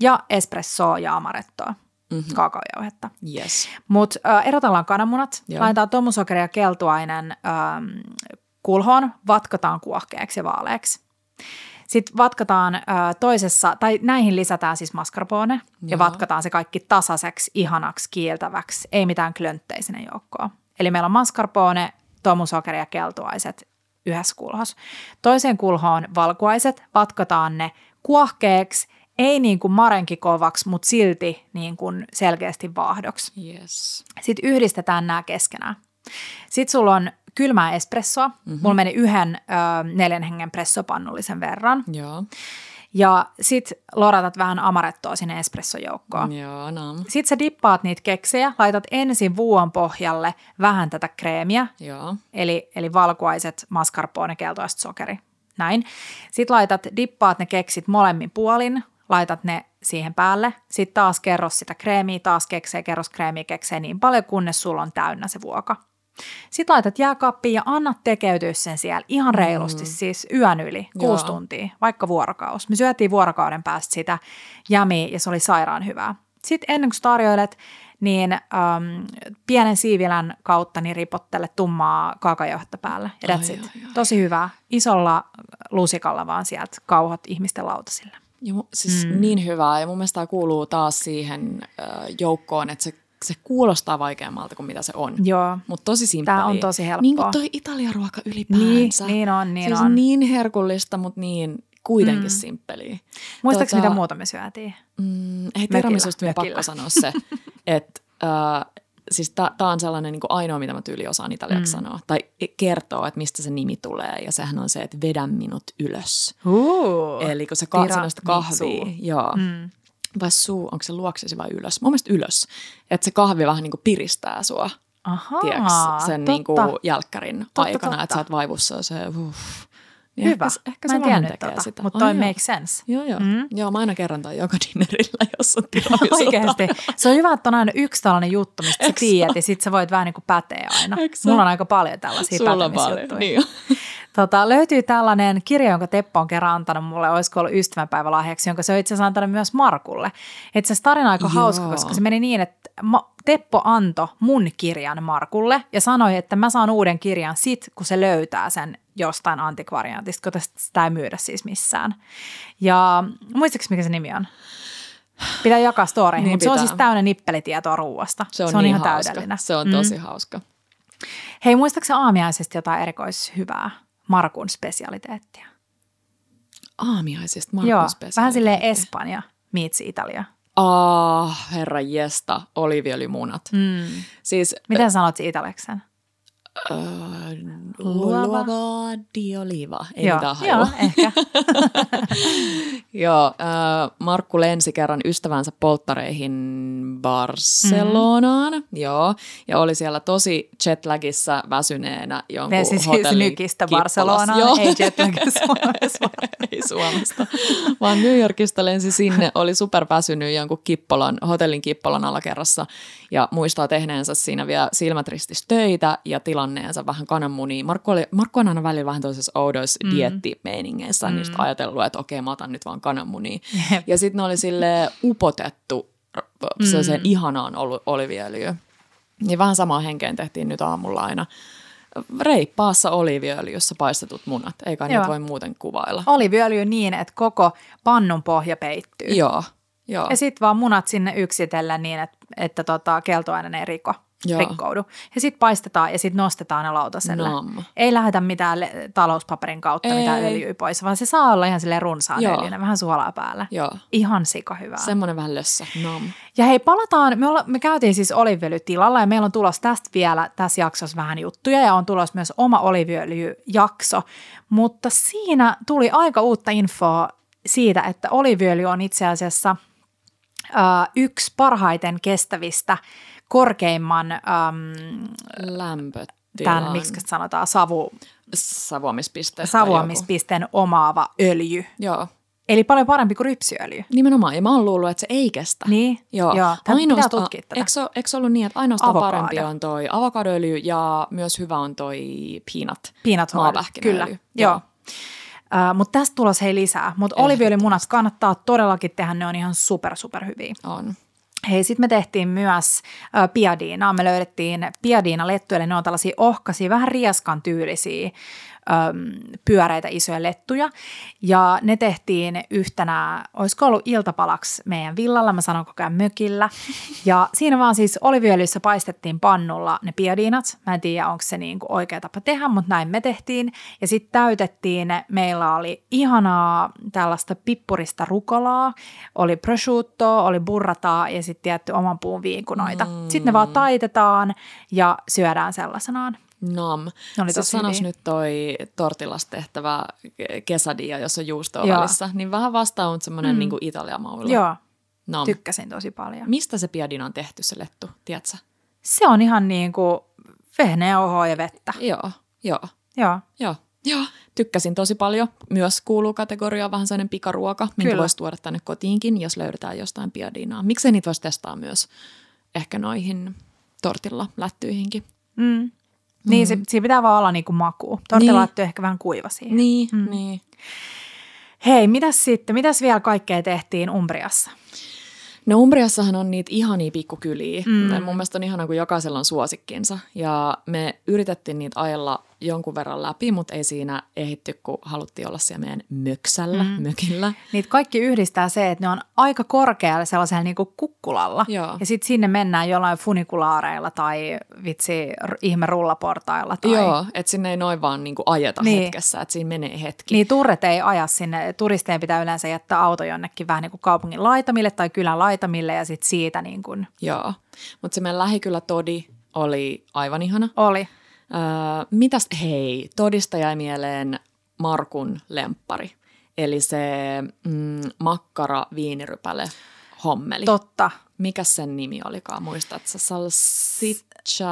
Speaker 2: Ja espressoa ja amarettoa,
Speaker 1: Mhm.
Speaker 2: mm-hmm. kaakaojauhetta.
Speaker 1: Yes.
Speaker 2: Mutta äh, erotellaan kananmunat,
Speaker 1: Joo.
Speaker 2: laitetaan tomusokeri ja keltuainen ähm, kulhoon, vatkataan kuohkeaksi ja vaaleaksi. Sitten vatkataan äh, toisessa, tai näihin lisätään siis mascarpone ja
Speaker 1: Joo.
Speaker 2: vatkataan se kaikki tasaiseksi, ihanaksi, kiiltäväksi, ei mitään klönttejä sinne joukkoon. Eli meillä on mascarpone, tomusokeri ja keltuaiset yhdessä kulhos. Toiseen kulhoon valkuaiset, vatkataan ne kuohkeaksi, ei niin kuin marenki kovaksi, mutta silti niin kuin selkeästi vaahdoksi.
Speaker 1: Yes.
Speaker 2: Sitten yhdistetään nämä keskenään. Sitten sulla on kylmää espressoa. Mm-hmm. Mulla meni yhden ö, neljän hengen pressopannullisen verran.
Speaker 1: Joo.
Speaker 2: Ja sitten loratat vähän amarettoa sinne espressojoukkoon.
Speaker 1: Joo, no.
Speaker 2: Sitten sä dippaat niitä keksejä, laitat ensin vuon pohjalle vähän tätä kreemiä,
Speaker 1: Joo.
Speaker 2: eli, eli valkuaiset, mascarpone, keltoiset sokeri. Näin. Sitten laitat, dippaat ne keksit molemmin puolin, laitat ne siihen päälle. Sitten taas kerros sitä kreemiä, taas keksejä, kerros kreemiä, keksejä niin paljon, kunnes sulla on täynnä se vuoka. Sitten laitat jääkaappiin ja annat tekeytyä sen siellä ihan reilusti, mm. siis yön yli, kuusi
Speaker 1: Joo.
Speaker 2: tuntia, vaikka vuorokaus. Me syötiin vuorokauden päästä sitä jämiä ja se oli sairaan hyvää. Sitten ennen kuin tarjoilet, niin äm, pienen siivilän kautta niin ripottele tummaa kaakajohta päälle. Ja that's
Speaker 1: Ai,
Speaker 2: it.
Speaker 1: ai, ai.
Speaker 2: Tosi hyvää. Isolla lusikalla vaan sieltä kauhot ihmisten lautasille.
Speaker 1: Ja mu- siis mm. niin hyvää. Ja mun mielestä tämä kuuluu taas siihen äh, joukkoon, että se, se kuulostaa vaikeammalta kuin mitä se on.
Speaker 2: Joo.
Speaker 1: Mutta tosi simppeliä.
Speaker 2: Tää on tosi helppoa.
Speaker 1: Niin kuin toi Italian ruoka ylipäänsä.
Speaker 2: Niin, niin on, niin
Speaker 1: siis
Speaker 2: on.
Speaker 1: niin herkullista, mutta niin kuitenkin mm. simppeliä.
Speaker 2: Muistaaks
Speaker 1: Tota,
Speaker 2: mitä muuta me syötiin?
Speaker 1: Mm, hei, tiramisusta
Speaker 2: mökillä.
Speaker 1: pakko sanoa se, että äh, siis tämä on sellainen niin kuin ainoa, mitä mä tyyli osaan italiaksi mm. sanoa. Tai kertoo, että mistä se nimi tulee. Ja sehän on se, että vedä minut ylös.
Speaker 2: Uh,
Speaker 1: Eli kun sä katsot sitä kahvia, joo. Mm. Vai suu, onko se luoksesi vai ylös? Mun mielestä ylös. Että se kahvi vähän niin kuin piristää sua.
Speaker 2: Ahaa,
Speaker 1: Tiedätkö, sen
Speaker 2: totta.
Speaker 1: niin kuin jälkkärin
Speaker 2: Totta,
Speaker 1: aikana,
Speaker 2: totta.
Speaker 1: että sä oot vaivussa. Se, uff. Niin
Speaker 2: Hyvä.
Speaker 1: Ehkä, ehkä
Speaker 2: Mä
Speaker 1: se
Speaker 2: en tiennyt
Speaker 1: tekee
Speaker 2: tota,
Speaker 1: sitä.
Speaker 2: mutta toi
Speaker 1: joo.
Speaker 2: makes sense.
Speaker 1: Joo, joo.
Speaker 2: Mm.
Speaker 1: Joo, mä aina kerron tai joka dinnerillä, jos on tiramisu.
Speaker 2: Oikeasti. Se on hyvä, että on aina yksi tällainen juttu, mistä sä tiedät, ja sit sä voit vähän niin kuin päteä aina.
Speaker 1: Eks
Speaker 2: Mulla on aika paljon tällaisia
Speaker 1: Sulla on paljon.
Speaker 2: pätemisjuttuja.
Speaker 1: Niin.
Speaker 2: Tota, löytyy tällainen kirja, jonka Teppo on kerran antanut mulle, olisiko ollut ystävänpäivälahjaksi, jonka se on itse asiassa antanut myös Markulle. Itse asiassa tarina on aika
Speaker 1: Joo.
Speaker 2: hauska, koska se meni niin, että Ma- Teppo antoi mun kirjan Markulle ja sanoi, että mä saan uuden kirjan sit, kun se löytää sen jostain antikvariantista, kun sitä ei myydä siis missään. Ja muistatko, mikä se nimi on? Pitää jakaa storeihin,
Speaker 1: Niin
Speaker 2: mutta se on siis täynnä nippelitietoa ruuasta.
Speaker 1: Se on,
Speaker 2: se on
Speaker 1: niin
Speaker 2: ihan
Speaker 1: hauska.
Speaker 2: täydellinen.
Speaker 1: Se on
Speaker 2: Mm.
Speaker 1: tosi hauska.
Speaker 2: Hei, muistaakseni aamiaisesta jotain erikoishyvää Markun spesialiteettia?
Speaker 1: Aamiaisista
Speaker 2: Joo,
Speaker 1: Markun
Speaker 2: vähän silleen Espanja meets Italia.
Speaker 1: Ah, herra jesta, oliviöljymunat.
Speaker 2: Mm.
Speaker 1: Siis
Speaker 2: Miten sanot italiaksi? Luova.
Speaker 1: luova di oliva. Ei
Speaker 2: Joo,
Speaker 1: mitään
Speaker 2: joo, ehkä.
Speaker 1: Joo, äh, Markku lensi kerran ystävänsä polttareihin Barcelonaan, mm. joo, ja oli siellä tosi jetlagissa väsyneenä jonkun
Speaker 2: Lensi siis
Speaker 1: hotellin
Speaker 2: nykistä. Barcelonaan,
Speaker 1: Joo.
Speaker 2: ei jetlagin Suomessa.
Speaker 1: ei Suomesta, vaan New Yorkista lensi sinne, oli superväsynyt jonkun kippolan, hotellin kippolan alakerrassa ja muistaa tehneensä siinä vielä silmät töitä ja tilanneensa vähän kananmunia. Markku, oli, Markku on aina välillä vähän toisessa oudoissa mm. diettimeiningeissä, mm. niin just ajatellut, että okei, mä otan nyt vaan kananmunia.
Speaker 2: Jep.
Speaker 1: Ja sitten ne oli sille upotettu mm. sellaiseen ihanaan ol- oliviöljyyn. Niin vähän samaa henkeen tehtiin nyt aamulla aina. Reippaassa oliviöljyssä paistetut munat, eikä niitä voi muuten kuvailla.
Speaker 2: Oliviöljy niin, että koko pannun pohja peittyy.
Speaker 1: Joo, joo.
Speaker 2: Ja sitten vaan munat sinne yksitellen niin, että, että tota, keltoaine ei riko,
Speaker 1: Joo.
Speaker 2: rikkoudu. Ja sitten paistetaan ja sitten nostetaan ne lautaselle.
Speaker 1: Nam.
Speaker 2: Ei lähetä mitään le- talouspaperin kautta
Speaker 1: Ei.
Speaker 2: mitään öljyä pois, vaan se saa olla ihan silleen runsaan
Speaker 1: Joo.
Speaker 2: öljyinen, vähän suolaa päällä.
Speaker 1: Joo,
Speaker 2: Ihan sika hyvää.
Speaker 1: semmoinen vähän lössä. Nam.
Speaker 2: Ja hei, palataan, me, olla, me käytiin siis oliviöljytilalla ja meillä on tulos tästä vielä tässä jaksossa vähän juttuja ja on tulos myös oma oliviöljyjakso, mutta siinä tuli aika uutta infoa siitä, että oliviöljy on itse asiassa ö, yksi parhaiten kestävistä korkeimman, äm,
Speaker 1: Lämpötilan.
Speaker 2: tämän, miksi sanotaan, savu,
Speaker 1: Savuamispiste.
Speaker 2: savuamispisteen omaava öljy.
Speaker 1: Joo,
Speaker 2: Eli paljon parempi kuin rypsiöljy.
Speaker 1: nimenomaan. Ja mä oon luullut, että se ei kestä.
Speaker 2: Niin,
Speaker 1: Joo,
Speaker 2: joo. Tää pitää tutkia tätä.
Speaker 1: Eikö, eikö ollut niin, että ainoastaan
Speaker 2: Avokado.
Speaker 1: parempi on toi avokadoöljy ja myös hyvä on toi peanut,
Speaker 2: Peanut. Kyllä, joo. Uh, mutta tästä tulos hei lisää. Mutta oliviöljymunat kannattaa todellakin tehdä, ne on ihan super, super hyviä.
Speaker 1: On.
Speaker 2: Hei, sitten me tehtiin myös ö, piadiinaa. Me löydettiin piadiina-lettuja, eli ne on tällaisia ohkaisia, vähän rieskan tyylisiä pyöreitä isoja lettuja. Ja ne tehtiin yhtenä, olisiko ollut iltapalaksi meidän villalla, mä sanon koko ajan mökillä. Ja siinä vaan siis oliviöljyssä paistettiin pannulla ne piadiinat. Mä en tiedä, onko se niin kuin oikea tapa tehdä, mutta näin me tehtiin. Ja sitten täytettiin, meillä oli ihanaa tällaista pippurista rukolaa, oli prosciutto, oli burrataa ja sitten tietty oman puun viikunoita. Mm. Sitten ne vaan taitetaan ja syödään sellaisenaan.
Speaker 1: Nam.
Speaker 2: Ne oli
Speaker 1: Se
Speaker 2: tosi
Speaker 1: sanos nyt toi tortillas tehtävä kesadia, jossa on juustoa välissä. Niin vähän vastaa, mutta semmoinen mm. niin italiamaulla.
Speaker 2: Joo,
Speaker 1: Nam.
Speaker 2: tykkäsin tosi paljon.
Speaker 1: Mistä se piadina on tehty, se lettu, tiedätkö?
Speaker 2: Se on ihan niin kuin vehnäjauhoa ja vettä.
Speaker 1: Joo, joo,
Speaker 2: Joo,
Speaker 1: joo. Joo, tykkäsin tosi paljon. Myös kuuluu kategoriaan vähän sellainen pikaruoka, minkä
Speaker 2: Kyllä.
Speaker 1: voisi tuoda tänne kotiinkin, jos löydetään jostain piadinaa. Miksei niitä voisi testaa myös ehkä noihin tortilla lättyihinkin.
Speaker 2: mm. Niin, se, siinä pitää vaan olla niinku maku. Tortilla niin. ehkä vähän kuiva siihen.
Speaker 1: Niin, mm. niin.
Speaker 2: Hei, mitäs sitten, mitäs vielä kaikkea tehtiin Umbriassa?
Speaker 1: No Umbriassahan on niitä ihania pikkukyliä.
Speaker 2: Mm.
Speaker 1: Mm. Mun mielestä on ihana, kun jokaisella on suosikkinsa. Ja me yritettiin niitä ajella jonkun verran läpi, mutta ei siinä ehitty, kun haluttiin olla siellä meidän möksällä, mm. mökillä.
Speaker 2: Niitä kaikki yhdistää se, että ne on aika korkealla sellaisella niin kuin kukkulalla.
Speaker 1: Joo.
Speaker 2: Ja sitten sinne mennään jollain funikulaareilla tai vitsi ihme rullaportailla. Tai...
Speaker 1: Joo, että sinne ei noin vaan niin kuin ajeta niin. hetkessä, että siinä menee hetki.
Speaker 2: Niin turret ei aja sinne. Turisteen pitää yleensä jättää auto jonnekin vähän niin kuin kaupungin laitamille tai kylän laitamille ja sitten siitä niin kuin.
Speaker 1: Joo, mutta se meidän lähikylä Todi oli aivan ihana.
Speaker 2: Oli.
Speaker 1: Öö, mitäs, hei, todista jäi mieleen Markun lemppari. Eli se mm, makkara viinirypäle hommeli.
Speaker 2: Totta.
Speaker 1: Mikä sen nimi olikaan, muistatko? Salsiccia...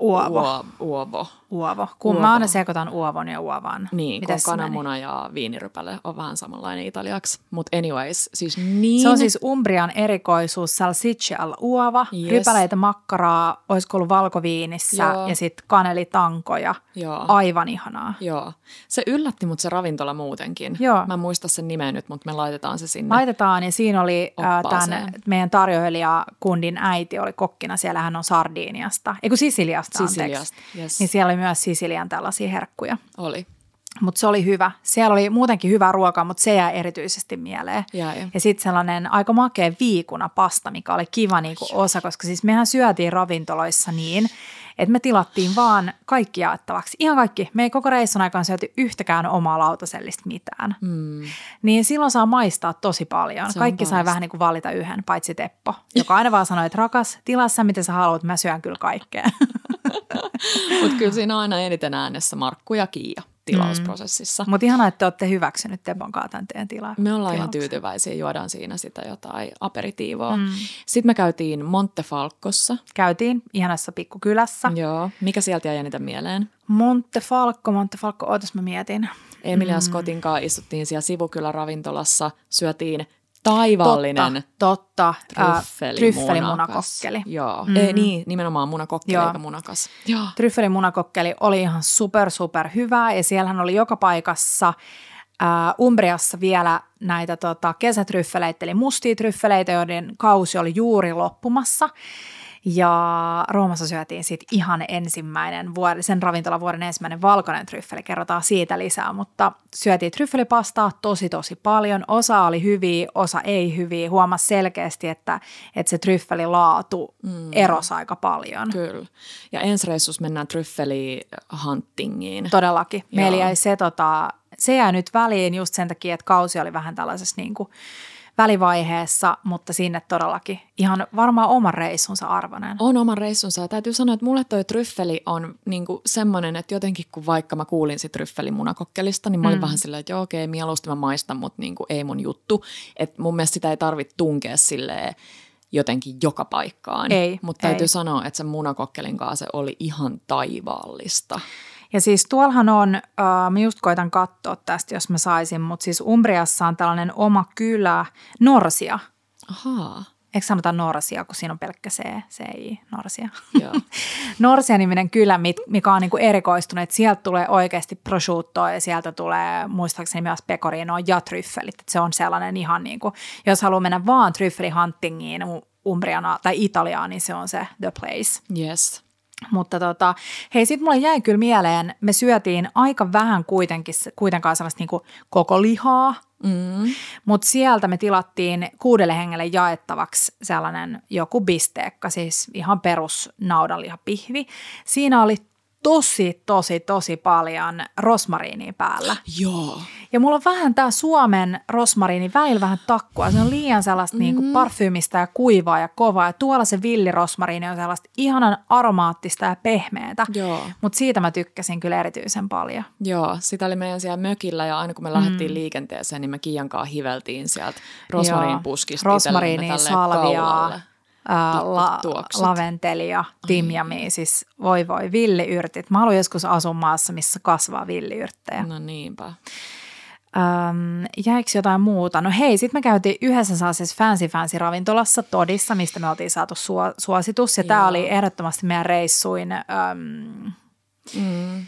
Speaker 2: Uovo.
Speaker 1: Uo, uovo.
Speaker 2: Uovo. Kun uovo. mä aina sekoitan uovon ja uovan.
Speaker 1: Niin, Mites kun kananmuna meni? ja viinirypäle on vähän samanlainen italiaksi. Mutta anyways, siis niin...
Speaker 2: Se on siis Umbrian erikoisuus, salsiccia al uova, yes. rypäleitä makkaraa, olisiko ollut valkoviinissä Joo. ja sitten kanelitankoja. Joo. Aivan ihanaa.
Speaker 1: Joo. Se yllätti mut se ravintola muutenkin.
Speaker 2: Joo.
Speaker 1: Mä en muista sen nimeä nyt, mutta me laitetaan se sinne.
Speaker 2: Laitetaan ja siinä oli äh, tämän meidän tarjoilijakundin äiti oli kokkina. Siellä hän on Sardiniasta, eikö Sisiliasta,
Speaker 1: Sisiliasta, yes.
Speaker 2: Niin siellä oli myös Sisilian tällaisia herkkuja.
Speaker 1: Oli.
Speaker 2: Mutta se oli hyvä. Siellä oli muutenkin hyvää ruokaa, mutta se jäi erityisesti mieleen.
Speaker 1: Ja, ja.
Speaker 2: ja sitten sellainen aika makea viikuna pasta, mikä oli kiva niinku osa, koska siis mehän syötiin ravintoloissa niin, että me tilattiin vaan kaikki jaettavaksi. Ihan kaikki. Me ei koko reissun aikaan syöty yhtäkään omaa lautasellista mitään.
Speaker 1: Mm.
Speaker 2: Niin silloin saa maistaa tosi paljon. Se kaikki sai vähän niin kuin valita yhden, paitsi Teppo, joka aina vaan sanoi, että rakas, tilassa mitä sä haluat, mä syön kyllä kaikkea.
Speaker 1: Mutta kyllä siinä on aina eniten äänessä Markku ja Kiia tilausprosessissa.
Speaker 2: Mm. Mutta ihanaa, että olette hyväksynyt Tepon tämän teidän tila-
Speaker 1: Me ollaan ihan tyytyväisiä, juodaan siinä sitä jotain aperitiivoa. Mm. Sitten me käytiin Montefalcossa.
Speaker 2: Käytiin, ihanassa pikkukylässä.
Speaker 1: Joo. Mikä sieltä jäi eniten mieleen?
Speaker 2: Montefalco, Montefalco, ootas mä mietin.
Speaker 1: Emilia mm. Scottin kanssa istuttiin siellä sivukylä-ravintolassa, syötiin Taivallinen.
Speaker 2: Totta, totta.
Speaker 1: Tryffelimunakokkeli. Joo, mm. Ei, niin, nimenomaan munakokkeli Joo. eikä munakas.
Speaker 2: Joo. Tryffelimunakokkeli oli ihan super, super hyvää ja siellähän oli joka paikassa äh, Umbriassa vielä näitä tota, kesätryffeleitä, eli mustia tryffeleitä, joiden kausi oli juuri loppumassa. Ja Roomassa syötiin sitten ihan ensimmäinen, vuori, sen ravintolavuoden ensimmäinen valkoinen tryffeli, kerrotaan siitä lisää, mutta syötiin tryffelipastaa tosi tosi paljon. Osa oli hyviä, osa ei hyviä. Huomasi selkeästi, että, että se tryffelilaatu mm. erosi aika paljon.
Speaker 1: Kyllä. Ja ensi reissus mennään tryffelihuntingiin.
Speaker 2: Todellakin. Meillä jäi se, tota, se jäi nyt väliin just sen takia, että kausi oli vähän tällaisessa niin kuin välivaiheessa, mutta sinne todellakin ihan varmaan oman reissunsa arvoinen.
Speaker 1: On oman reissunsa ja täytyy sanoa, että mulle toi tryffeli on niinku semmoinen, että jotenkin kun vaikka mä kuulin sit tryffelimunakokkelista, niin mä olin mm. vähän silleen, että joo okei, mieluusti mä maistan, mutta niinku ei mun juttu. Että mun mielestä sitä ei tarvitse tunkea silleen jotenkin joka paikkaan.
Speaker 2: Ei,
Speaker 1: Mutta täytyy
Speaker 2: ei.
Speaker 1: sanoa, että sen munakokkelin kanssa se oli ihan taivaallista.
Speaker 2: Ja siis tuollahan on, äh, mä just koitan katsoa tästä, jos mä saisin, mutta siis Umbriassa on tällainen oma kylä, Norsia.
Speaker 1: Ahaa.
Speaker 2: Eikö sanota Norsia, kun siinä on pelkkä C, CI, Norsia. Norsia-niminen kylä, mikä on niinku erikoistunut, että sieltä tulee oikeasti prosciuttoa ja sieltä tulee muistaakseni myös pecorino ja tryffelit. Että se on sellainen ihan niin kuin, jos haluaa mennä vaan tryffelihuntingiin Umbriana tai Italiaan, niin se on se the place.
Speaker 1: Yes.
Speaker 2: Mutta tota, hei, sitten mulle jäi kyllä mieleen, me syötiin aika vähän kuitenkin, kuitenkaan sellaista niin koko lihaa,
Speaker 1: mm.
Speaker 2: mutta sieltä me tilattiin kuudelle hengelle jaettavaksi sellainen joku bisteekka, siis ihan perus naudanlihapihvi. Siinä oli tosi, tosi, tosi paljon rosmariinia päällä.
Speaker 1: Joo.
Speaker 2: Ja mulla on vähän tämä Suomen rosmariini välillä vähän takkua. Se on liian sellaista mm. niinku parfyymistä ja kuivaa ja kovaa. Ja tuolla se villirosmariini on sellaista ihanan aromaattista ja pehmeätä.
Speaker 1: Joo.
Speaker 2: Mutta siitä mä tykkäsin kyllä erityisen paljon.
Speaker 1: Joo, sitä oli meidän siellä mökillä ja aina kun me lähdettiin mm. liikenteeseen, niin me Kiiankaan hiveltiin sieltä rosmariin puskista.
Speaker 2: Rosmariini, salviaa la, laventelia, timjami, siis voi voi, villiyrtit. Mä haluan joskus asua maassa, missä kasvaa villiyrttejä.
Speaker 1: No niinpä.
Speaker 2: Öm, jäikö jotain muuta? No hei, sitten me käytiin yhdessä sellaisessa fancy fancy ravintolassa Todissa, mistä me oltiin saatu suo, suositus. Ja tämä oli ehdottomasti meidän reissuin öm,
Speaker 1: mm.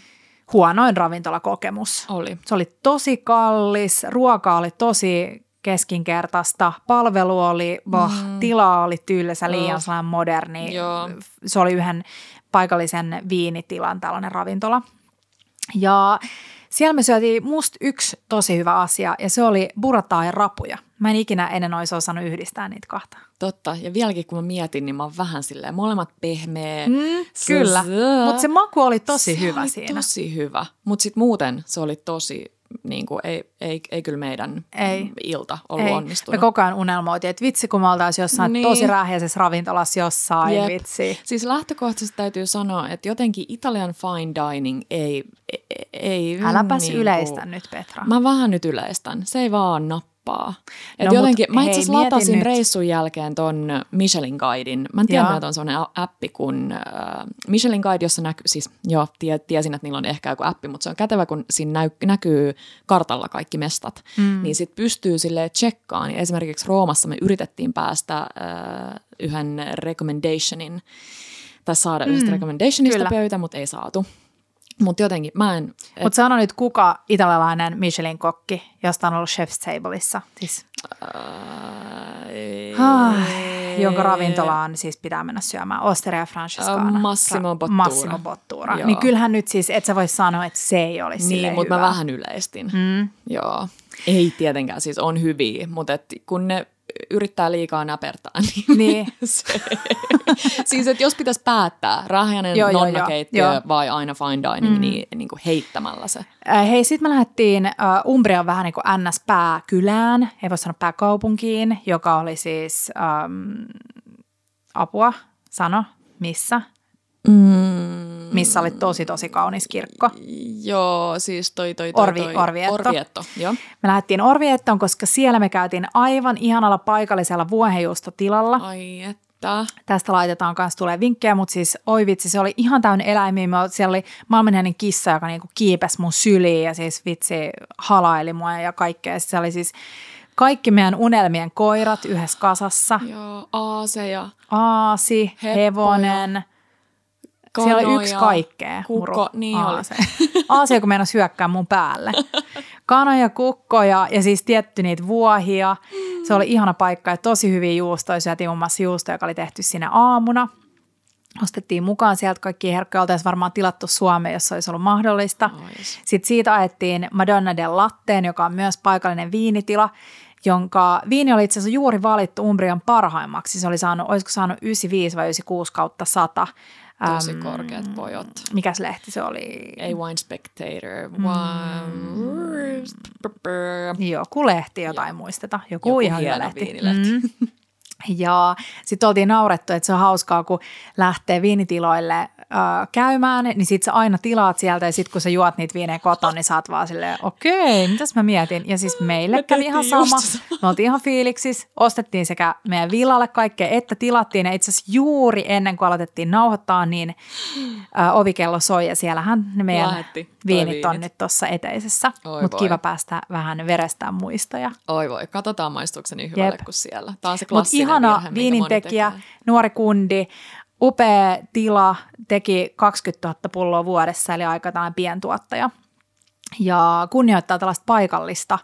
Speaker 2: huonoin ravintolakokemus.
Speaker 1: Oli.
Speaker 2: Se oli tosi kallis, ruoka oli tosi keskinkertaista, palvelu oli, boh, mm. tila oli tylsä, liian oh. moderni.
Speaker 1: Joo.
Speaker 2: Se oli yhden paikallisen viinitilan tällainen ravintola. Ja siellä me syötiin musta yksi tosi hyvä asia ja se oli burataa ja rapuja. Mä en ikinä ennen olisi osannut yhdistää niitä kahta.
Speaker 1: Totta, ja vieläkin kun mä mietin, niin mä oon vähän silleen, molemmat pehmeä.
Speaker 2: Mm, kyllä, mutta se maku oli tosi
Speaker 1: se
Speaker 2: hyvä
Speaker 1: oli
Speaker 2: siinä.
Speaker 1: tosi hyvä, mutta sitten muuten se oli tosi, niin kuin, ei, ei, ei kyllä meidän
Speaker 2: Ei.
Speaker 1: ilta ollut
Speaker 2: Ei,
Speaker 1: onnistunut.
Speaker 2: me koko ajan unelmoitiin, että vitsi kun me oltaisiin jossain
Speaker 1: Niin.
Speaker 2: niin. tosi rähjäisessä ravintolassa jossain,
Speaker 1: Jep.
Speaker 2: vitsi.
Speaker 1: Siis lähtökohtaisesti täytyy sanoa, että jotenkin Italian fine dining ei... ei, ei
Speaker 2: Äläpäs
Speaker 1: niinku-
Speaker 2: yleistä nyt, Petra.
Speaker 1: Mä vähän nyt yleistän. Se ei vaan nappaa. Et
Speaker 2: No mut
Speaker 1: jotenkin, mä itse asiassa latasin
Speaker 2: nyt.
Speaker 1: reissun jälkeen ton Michelin Guidein. Mä en tiedä, että on sellainen appi kuin äh, Michelin Guide, jossa näkyy, siis joo, tie, tiesin, että niillä on ehkä joku appi, mutta se on kätevä, kun siinä näy, näkyy kartalla kaikki mestat. Mm. Niin sit pystyy sille tsekkaan. Esimerkiksi Roomassa me yritettiin päästä äh, yhden recommendationin, tai saada mm. yhdestä recommendationista
Speaker 2: kyllä.
Speaker 1: pöytä, mutta ei saatu. Mutta jotenkin, mä en... et-
Speaker 2: Mutta sano nyt, kuka italialainen Michelin kokki, josta on ollut Chef's Tableissa, siis, ah, jonka ravintolaan siis pitää mennä syömään. Osteria Francescana.
Speaker 1: Äh, Massimo Bottura.
Speaker 2: Massimo Bottura.
Speaker 1: Joo.
Speaker 2: Niin kyllähän nyt siis, et sä voi sanoa, että se ei olisi
Speaker 1: Niin, mutta mä vähän yleistin. Mm. Joo. Ei tietenkään, siis on hyviä, mutta et kun ne yrittää liikaa näpertää, niin,
Speaker 2: Niin.
Speaker 1: se, siis että jos pitäisi päättää, rahjainen
Speaker 2: Joo,
Speaker 1: nonnakeittiö
Speaker 2: joo, joo.
Speaker 1: vai aina fine dining, mm. niin, niin kuin heittämällä se.
Speaker 2: Äh, Hei, sitten me lähdettiin uh, Umbrian vähän niin kuin NS-pääkylään, ei voi sanoa pääkaupunkiin, joka oli siis um, apua, sano, missä?
Speaker 1: Mm.
Speaker 2: Missä oli tosi tosi kaunis kirkko.
Speaker 1: Joo, siis toi, toi, toi,
Speaker 2: Orvi-
Speaker 1: toi.
Speaker 2: Orvietto.
Speaker 1: Orvietto, joo.
Speaker 2: Me lähdettiin Orviettoon, koska siellä me käytiin aivan ihanalla paikallisella vuohenjuustotilalla.
Speaker 1: Ai että.
Speaker 2: Tästä laitetaan kanssa tulee vinkkejä, mutta siis oi vitsi, se oli ihan täynnä eläimiä. Me, siellä oli maailmanhänen kissa, joka niinku kiipesi mun syliin ja siis vitsi halaili mua ja kaikkea. Se oli siis kaikki meidän unelmien koirat yhdessä kasassa.
Speaker 1: Joo, aase ja
Speaker 2: Aasi,
Speaker 1: Heppoja,
Speaker 2: hevonen. Siellä oli yksi kaikkea.
Speaker 1: Kukko,
Speaker 2: muru.
Speaker 1: niin oli.
Speaker 2: Aase. Aasia, kun meinasi hyökkää mun päälle. Kanoja, kukkoja ja siis tietty niitä vuohia. Se oli ihana paikka ja tosi hyviä juustoja. Syötiin muun muassa juustoja, joka oli tehty sinne aamuna. Ostettiin mukaan sieltä kaikki herkkuja. Oltaisiin varmaan tilattu Suomeen, jos se olisi ollut mahdollista.
Speaker 1: Ois.
Speaker 2: Sitten siitä ajettiin Madonna del Latteen, joka on myös paikallinen viinitila, jonka viini oli itse asiassa juuri valittu Umbrian parhaimmaksi. Se oli saanut, olisiko saanut 95 vai 96 kautta 100.
Speaker 1: Tosi korkeat pojot.
Speaker 2: Mikäs lehti se oli?
Speaker 1: Ei Wine Spectator.
Speaker 2: Mm.
Speaker 1: Wine...
Speaker 2: Joku lehti, jotain muisteta. Joku,
Speaker 1: Joku
Speaker 2: ihan hyvä
Speaker 1: hieno
Speaker 2: lehti. Mm. Ja sitten oltiin naurettu, että se on hauskaa, kun lähtee viinitiloille äh, käymään, niin sit sä aina tilaat sieltä ja sitten kun sä juot niitä viinejä kotona, niin sä oot vaan silleen, okei, mitäs mä mietin. Ja siis meille
Speaker 1: Me
Speaker 2: kävi ihan sama. Me oltiin ihan fiiliksissä, ostettiin sekä meidän villalle kaikkea, että tilattiin. Ja itse asiassa juuri ennen kuin aloitettiin nauhoittaa, niin äh, ovikello soi ja siellähän ne meidän
Speaker 1: Lähetti toi
Speaker 2: viinit on
Speaker 1: viinit.
Speaker 2: nyt tuossa eteisessä. Mutta kiva päästä vähän verestään muistoja.
Speaker 1: Oi voi, katsotaan maistuuko niin hyvälle
Speaker 2: Jep.
Speaker 1: kuin siellä. Tämä on se klassinen
Speaker 2: ihana
Speaker 1: virhe,
Speaker 2: viinintekijä, nuori kundi, upea tila, teki 20 000 pulloa vuodessa, eli aika tällainen pientuottaja. Ja kunnioittaa tällaista paikallista,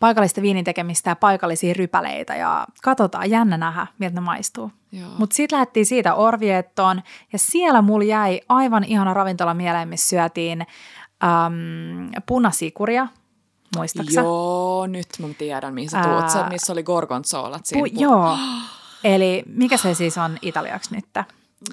Speaker 2: paikallista viinin tekemistä ja paikallisia rypäleitä. Ja katsotaan, jännä nähdä, miltä ne maistuu. Mutta sitten lähdettiin siitä Orviettoon, ja siellä mulla jäi aivan ihana ravintola mieleen, missä syötiin äm, punasikuria, muistaaksä?
Speaker 1: Joo, nyt mä tiedän, mihin sä tuut. Se, missä oli gorgonzolat siinä.
Speaker 2: Pu- joo. Eli mikä se siis on italiaksi nyt?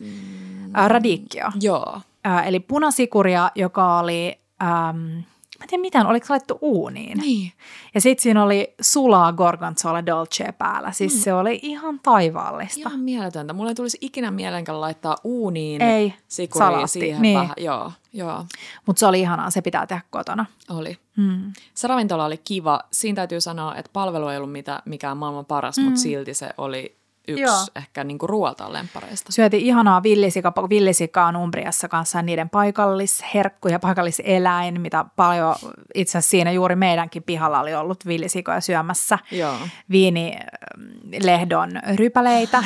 Speaker 2: Mm. Radicchio.
Speaker 1: Joo.
Speaker 2: Äh, eli punasikuria, joka oli, ähm, mä en tiedä mitään, oliko se laittu uuniin?
Speaker 1: Niin.
Speaker 2: Ja sitten siinä oli sulaa gorgonzola dolce päällä. Siis mm. se oli ihan taivaallista.
Speaker 1: Ihan mieletöntä. Mulle ei tulisi ikinä mielenkään laittaa uuniin
Speaker 2: Ei,
Speaker 1: sikuria siihen
Speaker 2: niin.
Speaker 1: vähän. Joo, joo,
Speaker 2: Mutta se oli ihanaa, se pitää tehdä kotona.
Speaker 1: oli.
Speaker 2: Mm.
Speaker 1: Se ravintola oli kiva. Siinä täytyy sanoa, että palvelu ei ollut mitä, mikään maailman paras, mm. mutta silti se oli yksi
Speaker 2: Joo.
Speaker 1: ehkä niin kuin ruoaltaan lempareista.
Speaker 2: Syötiin ihanaa villisika, villisika on Umbriassa kanssa niiden paikallisherkku ja paikalliseläin, mitä paljon itse asiassa siinä juuri meidänkin pihalla oli ollut villisikoja syömässä.
Speaker 1: Joo.
Speaker 2: viinilehdon rypäleitä,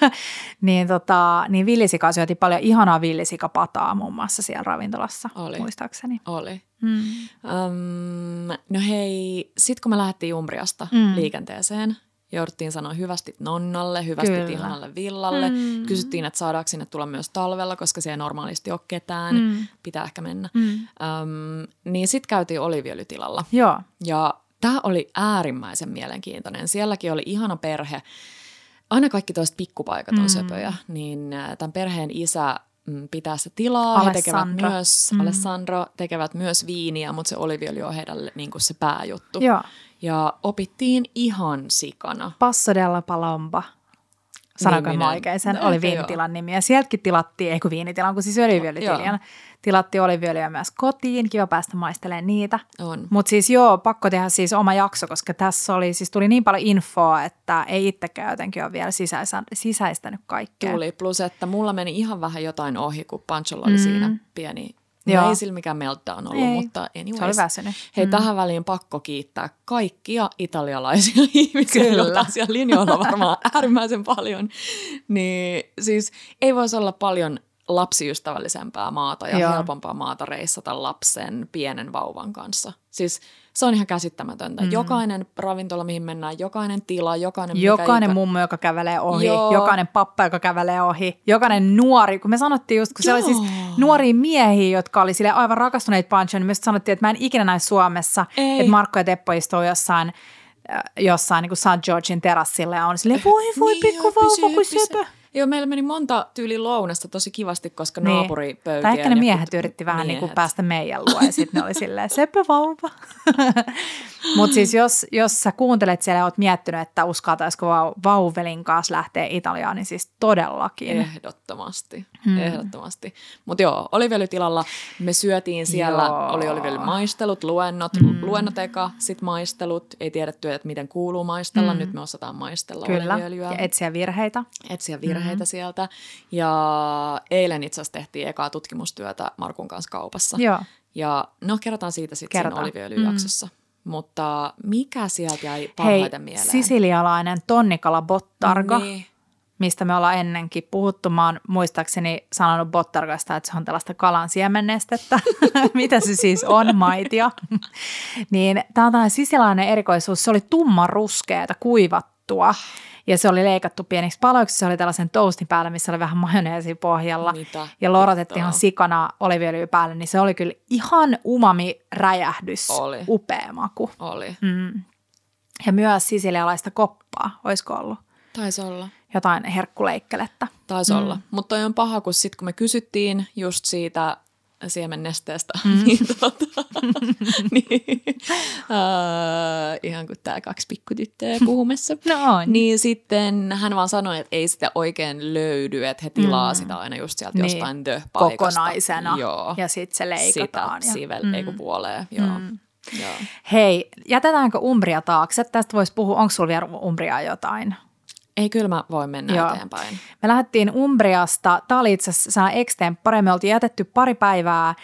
Speaker 2: niin, tota, niin villisikaa syötiin paljon ihanaa villisikapataa muun muassa siellä ravintolassa,
Speaker 1: Oli.
Speaker 2: muistaakseni.
Speaker 1: Oli.
Speaker 2: Mm.
Speaker 1: Um, no hei, sit kun me lähdettiin Umbriasta
Speaker 2: Mm.
Speaker 1: mm. liikenteeseen jouduttiin sanoa hyvästi nonnalle, hyvästi
Speaker 2: Kyllä.
Speaker 1: ihanalle villalle.
Speaker 2: Mm.
Speaker 1: Kysyttiin, että saadaanko sinne tulla myös talvella, koska siellä ei normaalisti ole ketään.
Speaker 2: Mm.
Speaker 1: Pitää ehkä mennä.
Speaker 2: Mm.
Speaker 1: Öm, niin sitten käytiin oliviöljytilalla.
Speaker 2: Joo.
Speaker 1: Ja tämä oli äärimmäisen mielenkiintoinen. Sielläkin oli ihana perhe. Aina kaikki toiset pikkupaikat on
Speaker 2: Mm.
Speaker 1: söpöjä. Niin tämän perheen isä mm, pitää se tilaa. He tekevät
Speaker 2: Alessandro.
Speaker 1: myös,
Speaker 2: Mm.
Speaker 1: Alessandro tekevät myös viiniä, mutta se oliviöljy on heidän niin kuin se pääjuttu.
Speaker 2: Joo.
Speaker 1: Ja opittiin ihan sikana.
Speaker 2: Passo della Palomba. Sanoinko mä oikein sen?
Speaker 1: No,
Speaker 2: Oli viinitilan nimi. Ja sieltäkin tilattiin, ei kun viinitilan, kun siis öljyviöljytilan. Tilattiin oliviöljyä myös kotiin. Kiva päästä maistelemaan niitä.
Speaker 1: On.
Speaker 2: Mutta siis joo, pakko tehdä siis oma jakso, koska tässä oli, siis tuli niin paljon infoa, että ei itsekään jotenkin ole vielä sisäisä, sisäistänyt kaikkea.
Speaker 1: Tuli. Plus, että mulla meni ihan vähän jotain ohi, kun Pancholla oli
Speaker 2: Mm.
Speaker 1: siinä pieni...
Speaker 2: Joo.
Speaker 1: Ei sillä mikään meltdown ollut,
Speaker 2: Ei.
Speaker 1: mutta anyways.
Speaker 2: Se oli väsynyt.
Speaker 1: Hei,
Speaker 2: Mm.
Speaker 1: tähän väliin pakko kiittää kaikkia italialaisia ihmisiä,
Speaker 2: Kyllä.
Speaker 1: joita on siellä linjoilla varmaan äärimmäisen paljon. Niin siis ei voisi olla paljon lapsiystävällisempää maata ja
Speaker 2: Joo.
Speaker 1: helpompaa maata reissata lapsen pienen vauvan kanssa. Siis se on ihan käsittämätöntä.
Speaker 2: Mm.
Speaker 1: Jokainen ravintola, mihin mennään, jokainen tila, jokainen... mikä
Speaker 2: Jokainen
Speaker 1: ikä-
Speaker 2: mummo, joka kävelee ohi,
Speaker 1: Joo.
Speaker 2: jokainen pappa, joka kävelee ohi, jokainen nuori, kun me sanottiin just, kun se oli siis nuoria miehiä, jotka oli sille aivan rakastuneita Panchoon, niin me sanottiin, että mä en ikinä näe Suomessa,
Speaker 1: Ei.
Speaker 2: että Markko ja Teppo istuu jossain, äh, jossain niin kuin St. Georgein terassilla ja on silleen, voi voi
Speaker 1: Niin,
Speaker 2: pikku vauva, kun söpö.
Speaker 1: Joo, meillä meni monta tyyli lounasta tosi kivasti, koska
Speaker 2: Niin.
Speaker 1: naapuripöytien...
Speaker 2: Tai ehkä ne miehet yritti vähän niin kuin
Speaker 1: miehet.
Speaker 2: päästä meidän luo ja sitten ne oli silleen, söpö vauva. Mutta siis jos, jos sä kuuntelet siellä ja oot miettinyt, että uskaltaisiko vau- vauvelin kanssa lähteä Italiaan, niin siis todellakin.
Speaker 1: Ehdottomasti,
Speaker 2: Hmm.
Speaker 1: ehdottomasti. Mutta joo, olivöljytilalla me syötiin siellä,
Speaker 2: Joo.
Speaker 1: oli olivöljymaistelut, luennot,
Speaker 2: Mm.
Speaker 1: mm. luennot eka, sit maistelut. Ei tiedetty, että miten kuuluu maistella,
Speaker 2: Mm.
Speaker 1: nyt me osataan maistella
Speaker 2: Kyllä,
Speaker 1: oliviöljyä.
Speaker 2: ja etsiä virheitä.
Speaker 1: etsiä virheitä mm. sieltä. Ja eilen itse asiassa tehtiin ekaa tutkimustyötä Markun kanssa kaupassa.
Speaker 2: Joo.
Speaker 1: Ja no, kerrotaan siitä sitten siinä oliviöljyjaksossa. Mm. Mutta mikä sieltä jäi
Speaker 2: Hei,
Speaker 1: parhaiten mieleen?
Speaker 2: sisilialainen tonnikala bottargo,
Speaker 1: Niin.
Speaker 2: Mistä me ollaan ennenkin puhuttu. Mä oon muistaakseni sanonut bottargoista, että se on tällaista kalan siemennestettä. Mitä se siis on, maitia. niin tämä on tällainen sisilialainen erikoisuus. Se oli tumman ruskeata, kuivattua. Ja se oli leikattu pieniksi paloiksi. Se oli tällaisen toastin päällä, missä oli vähän majoneesia pohjalla.
Speaker 1: Mitä?
Speaker 2: Ja lorotettiin ihan sikana oliviöljyä päälle. Niin se oli kyllä ihan umami-räjähdys.
Speaker 1: Oli.
Speaker 2: Upea maku.
Speaker 1: Oli.
Speaker 2: Mm. Ja myös sisilialaista koppaa, olisiko ollut
Speaker 1: Taisi olla.
Speaker 2: Jotain herkkuleikkelettä.
Speaker 1: Taisi
Speaker 2: Mm.
Speaker 1: mm. olla. Mutta toi on paha, kun sitten kun me kysyttiin just siitä siemennesteestä,
Speaker 2: Mm.
Speaker 1: mm. niin, tota, niin äh, ihan kuin tämä kaksi pikkutyttöä puhumassa.
Speaker 2: No on.
Speaker 1: Niin sitten hän vaan sanoi, että ei sitä oikein löydy, että he tilaa
Speaker 2: Mm.
Speaker 1: mm. sitä aina just sieltä
Speaker 2: Niin.
Speaker 1: jostain the-paikasta.
Speaker 2: Kokonaisena.
Speaker 1: Joo.
Speaker 2: Ja sitten se leikataan.
Speaker 1: Sitä
Speaker 2: ja,
Speaker 1: sivel,
Speaker 2: Mm.
Speaker 1: mm. ei kun puoleen. Joo.
Speaker 2: Mm.
Speaker 1: Joo.
Speaker 2: Hei, jätetäänkö Umbria taakse? Tästä voisi puhua, onko sulla vielä Umbriaa jotain?
Speaker 1: Ei, kyllä mä voin mennä
Speaker 2: Joo.
Speaker 1: Eteenpäin.
Speaker 2: Me lähdettiin Umbriasta, tämä oli itse asiassa extempore, me oltiin jätetty pari päivää äh,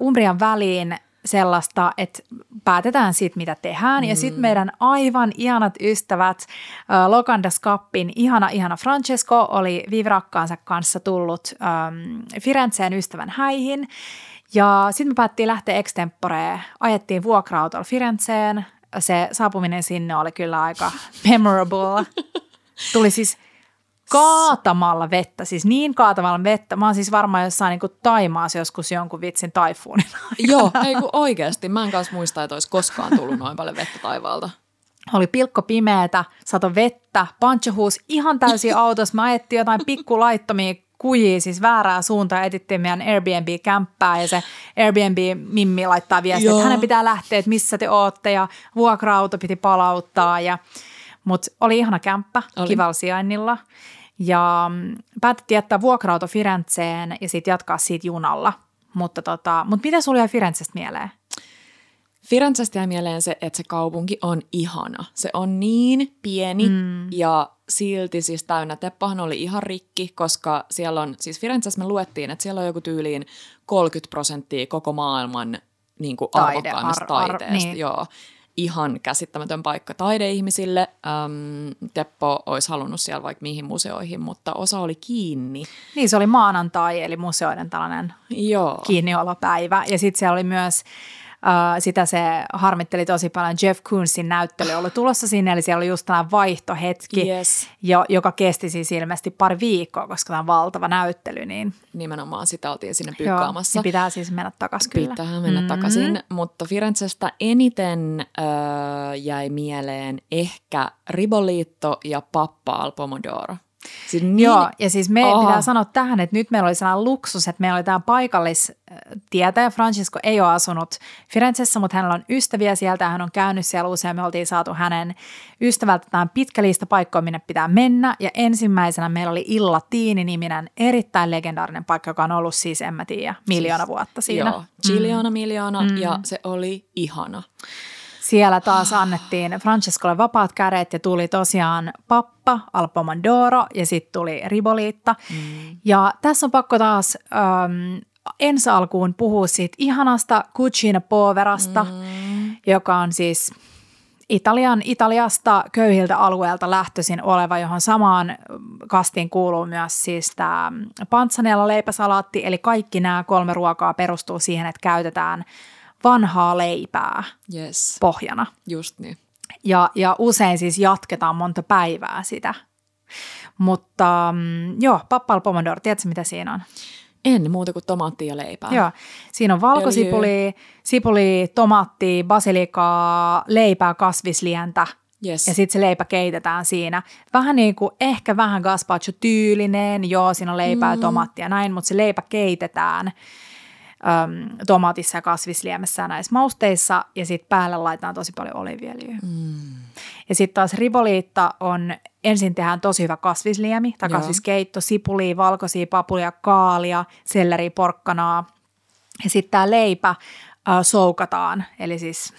Speaker 2: Umbrian väliin sellaista, että päätetään siitä, mitä tehdään. Mm. Ja sitten meidän aivan ihanat ystävät, äh, Locandas Kappin ihana, ihana Francesco oli viivirakkaansa kanssa tullut ähm, Firenzeen ystävän häihin. Ja sitten me päättiin lähteä extemporeen, ajettiin vuokra-autolla Firenzeen. Se saapuminen sinne oli kyllä aika memorable. Tuli siis kaatamalla vettä, siis niin kaatamalla vettä. Mä oon siis varmaan jossain niin Taimaassa joskus jonkun vitsin taifuunin
Speaker 1: Joo, ei kun oikeasti. Mä en kanssa muista, että olisi koskaan tullut noin paljon vettä taivaalta.
Speaker 2: Oli pilkko pimeätä, sato vettä, Pancho huusi ihan täysin autossa. Me ajettiin jotain pikkulaittomia kujia, siis väärää suuntaan, etittiin meidän Airbnb-kämppää ja se Airbnb-mimmi laittaa viestiä, että hänen pitää lähteä, että missä te ootte ja vuokra-auto piti palauttaa ja mutta oli ihana kämppä
Speaker 1: Oli.
Speaker 2: kivalla sijainnilla. Ja mm, päätettiin jättää vuokra-auto Firenzeen ja sitten jatkaa siitä junalla. Mutta tota, mut mitä sulla jäi Firenzestä mieleen?
Speaker 1: Firenzestä jäi mieleen se, että se kaupunki on ihana. Se on niin pieni mm. ja silti siis täynnä. Teppahan oli ihan rikki, koska siellä on, siis Firenzessä me luettiin, että siellä on joku tyyliin 30 prosenttia koko maailman niin kuin
Speaker 2: Taide,
Speaker 1: arvokkaimmasta
Speaker 2: ar- ar-
Speaker 1: taiteesta.
Speaker 2: niin.
Speaker 1: Joo. Ihan käsittämätön paikka taideihmisille. Öm, Teppo olisi halunnut siellä vaikka mihin museoihin, mutta osa oli kiinni.
Speaker 2: Niin se oli maanantai, eli museoiden tällainen
Speaker 1: Joo.
Speaker 2: kiinniolopäivä. Ja sitten siellä oli myös sitä se harmitteli tosi paljon. Jeff Koonsin näyttely oli tulossa sinne, eli siellä oli just tämä vaihtohetki,
Speaker 1: Yes.
Speaker 2: jo, joka kesti siis ilmeisesti pari viikkoa, koska tämä on valtava näyttely. Niin,
Speaker 1: Nimenomaan sitä oltiin sinne
Speaker 2: joo,
Speaker 1: pyykkaamassa.
Speaker 2: niin pitää siis mennä takaisin kyllä.
Speaker 1: Pitää mennä mm-hmm. takaisin, mutta Firenzestä eniten öö, jäi mieleen ehkä Ribolito ja Pappa al Pomodoro. Siis niin,
Speaker 2: Joo, ja siis me
Speaker 1: Aha.
Speaker 2: pitää sanoa tähän, että nyt meillä oli sellainen luksus, että meillä oli tämä paikallistietäjä. Francesco ei ole asunut Firenzessä, mutta hänellä on ystäviä sieltä ja hän on käynyt siellä usein. Me oltiin saatu hänen ystävältään pitkä lista paikkoja, minne pitää mennä. Ja ensimmäisenä meillä oli Illa Tiini-niminen erittäin legendaarinen paikka, joka on ollut siis, en mä tiedä, miljoona vuotta siinä.
Speaker 1: Joo, Chiliona miljoona mm. ja se oli ihana.
Speaker 2: Siellä taas annettiin Francescolle vapaat kädet ja tuli tosiaan pappa, al pomodoro ja sitten tuli riboliitta. Mm. Ja tässä on pakko taas äm, ensi alkuun puhua siitä ihanasta cucina poverasta, mm. joka on siis Italian, Italiasta köyhiltä alueelta lähtöisin oleva, johon samaan kastiin kuuluu myös siis tämä panzanella leipäsalaatti, eli kaikki nämä kolme ruokaa perustuu siihen, että käytetään vanhaa leipää
Speaker 1: Yes,
Speaker 2: pohjana.
Speaker 1: just niin.
Speaker 2: Ja, ja usein siis jatketaan monta päivää sitä. Mutta mm, joo, pappal pomodoro, tiedätkö mitä siinä on?
Speaker 1: En muuta kuin tomaattia ja leipää.
Speaker 2: Joo, siinä on valkosipuli, sipuli, tomaatti, basilikaa, leipää, kasvislientä
Speaker 1: Yes.
Speaker 2: ja sitten se leipä keitetään siinä. Vähän niin kuin ehkä vähän gazpacho-tyylinen, joo, siinä on leipää ja tomaattia ja näin, mutta se leipä keitetään äm, tomaatissa ja kasvisliemessä ja näissä mausteissa ja sitten päälle laitetaan tosi paljon oliiviöljyä.
Speaker 1: Mm.
Speaker 2: Ja sitten taas riboliitta on, ensin tehdään tosi hyvä kasvisliemi tai
Speaker 1: Joo.
Speaker 2: kasviskeitto, sipulia, valkoisia papulia, kaalia, selleri, porkkanaa. Ja sitten tämä leipä äh, soukataan, eli siis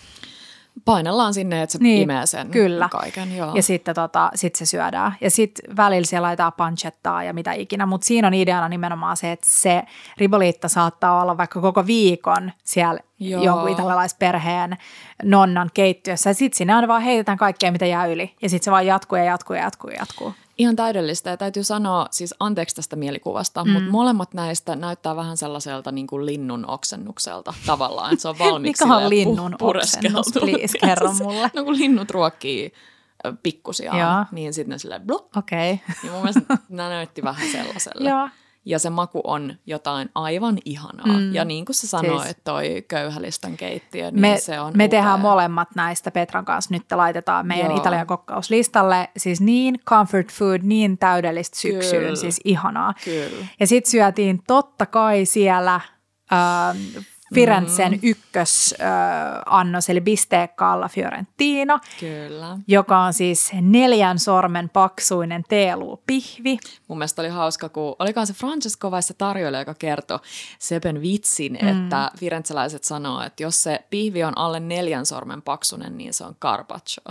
Speaker 1: Painellaan sinne, että se
Speaker 2: Niin,
Speaker 1: imee sen
Speaker 2: kyllä.
Speaker 1: kaiken. Joo.
Speaker 2: Ja sitten tota, sit se syödään. Ja sitten välillä siellä laitetaan pancettaa ja mitä ikinä. Mutta siinä on ideana nimenomaan se, että se riboliitta saattaa olla vaikka koko viikon siellä
Speaker 1: Joo.
Speaker 2: jonkun italialaisperheen nonnan keittiössä. Ja sitten sinne aina vaan heitetään kaikkea, mitä jää yli. Ja sitten se vaan jatkuu ja jatkuu ja jatkuu ja jatkuu.
Speaker 1: Ihan täydellistä ja täytyy sanoa, siis anteeksi tästä mielikuvasta, mm. mutta molemmat näistä näyttää vähän sellaiselta niin kuin linnun oksennukselta tavallaan, se on valmiiksi
Speaker 2: Mikä on linnun
Speaker 1: pureskeltu.
Speaker 2: oksennus? Please, kerro mulle.
Speaker 1: No kun linnut ruokkii pikkusia, niin sitten ne silleen blup.
Speaker 2: Okei. Okay.
Speaker 1: Ja mun mielestä nämä näytti vähän sellaiselle.
Speaker 2: Joo.
Speaker 1: Ja se maku on jotain aivan ihanaa. Mm. Ja niin kuin sä sanoit,
Speaker 2: Siis-
Speaker 1: toi köyhälistön keittiö, niin
Speaker 2: Me,
Speaker 1: se on
Speaker 2: me
Speaker 1: upea.
Speaker 2: tehdään molemmat näistä Petran kanssa. Nyt laitetaan meidän
Speaker 1: Joo.
Speaker 2: Italian kokkauslistalle. Siis niin comfort food, niin täydellistä syksyyn.
Speaker 1: Kyllä.
Speaker 2: Siis ihanaa.
Speaker 1: Kyllä.
Speaker 2: Ja sitten syötiin totta kai siellä äh, Firenzen mm. ykkösannos, eli bistecca alla Fiorentina,
Speaker 1: Kyllä.
Speaker 2: joka on siis neljän sormen paksuinen teeluupihvi.
Speaker 1: Mun mielestä oli hauska, kun olikohan se Francesco vai se tarjoilija, joka kertoi Sepen vitsin, mm. että firenzeläiset sanoo, että jos se pihvi on alle neljän sormen paksunen, niin se on carpaccio.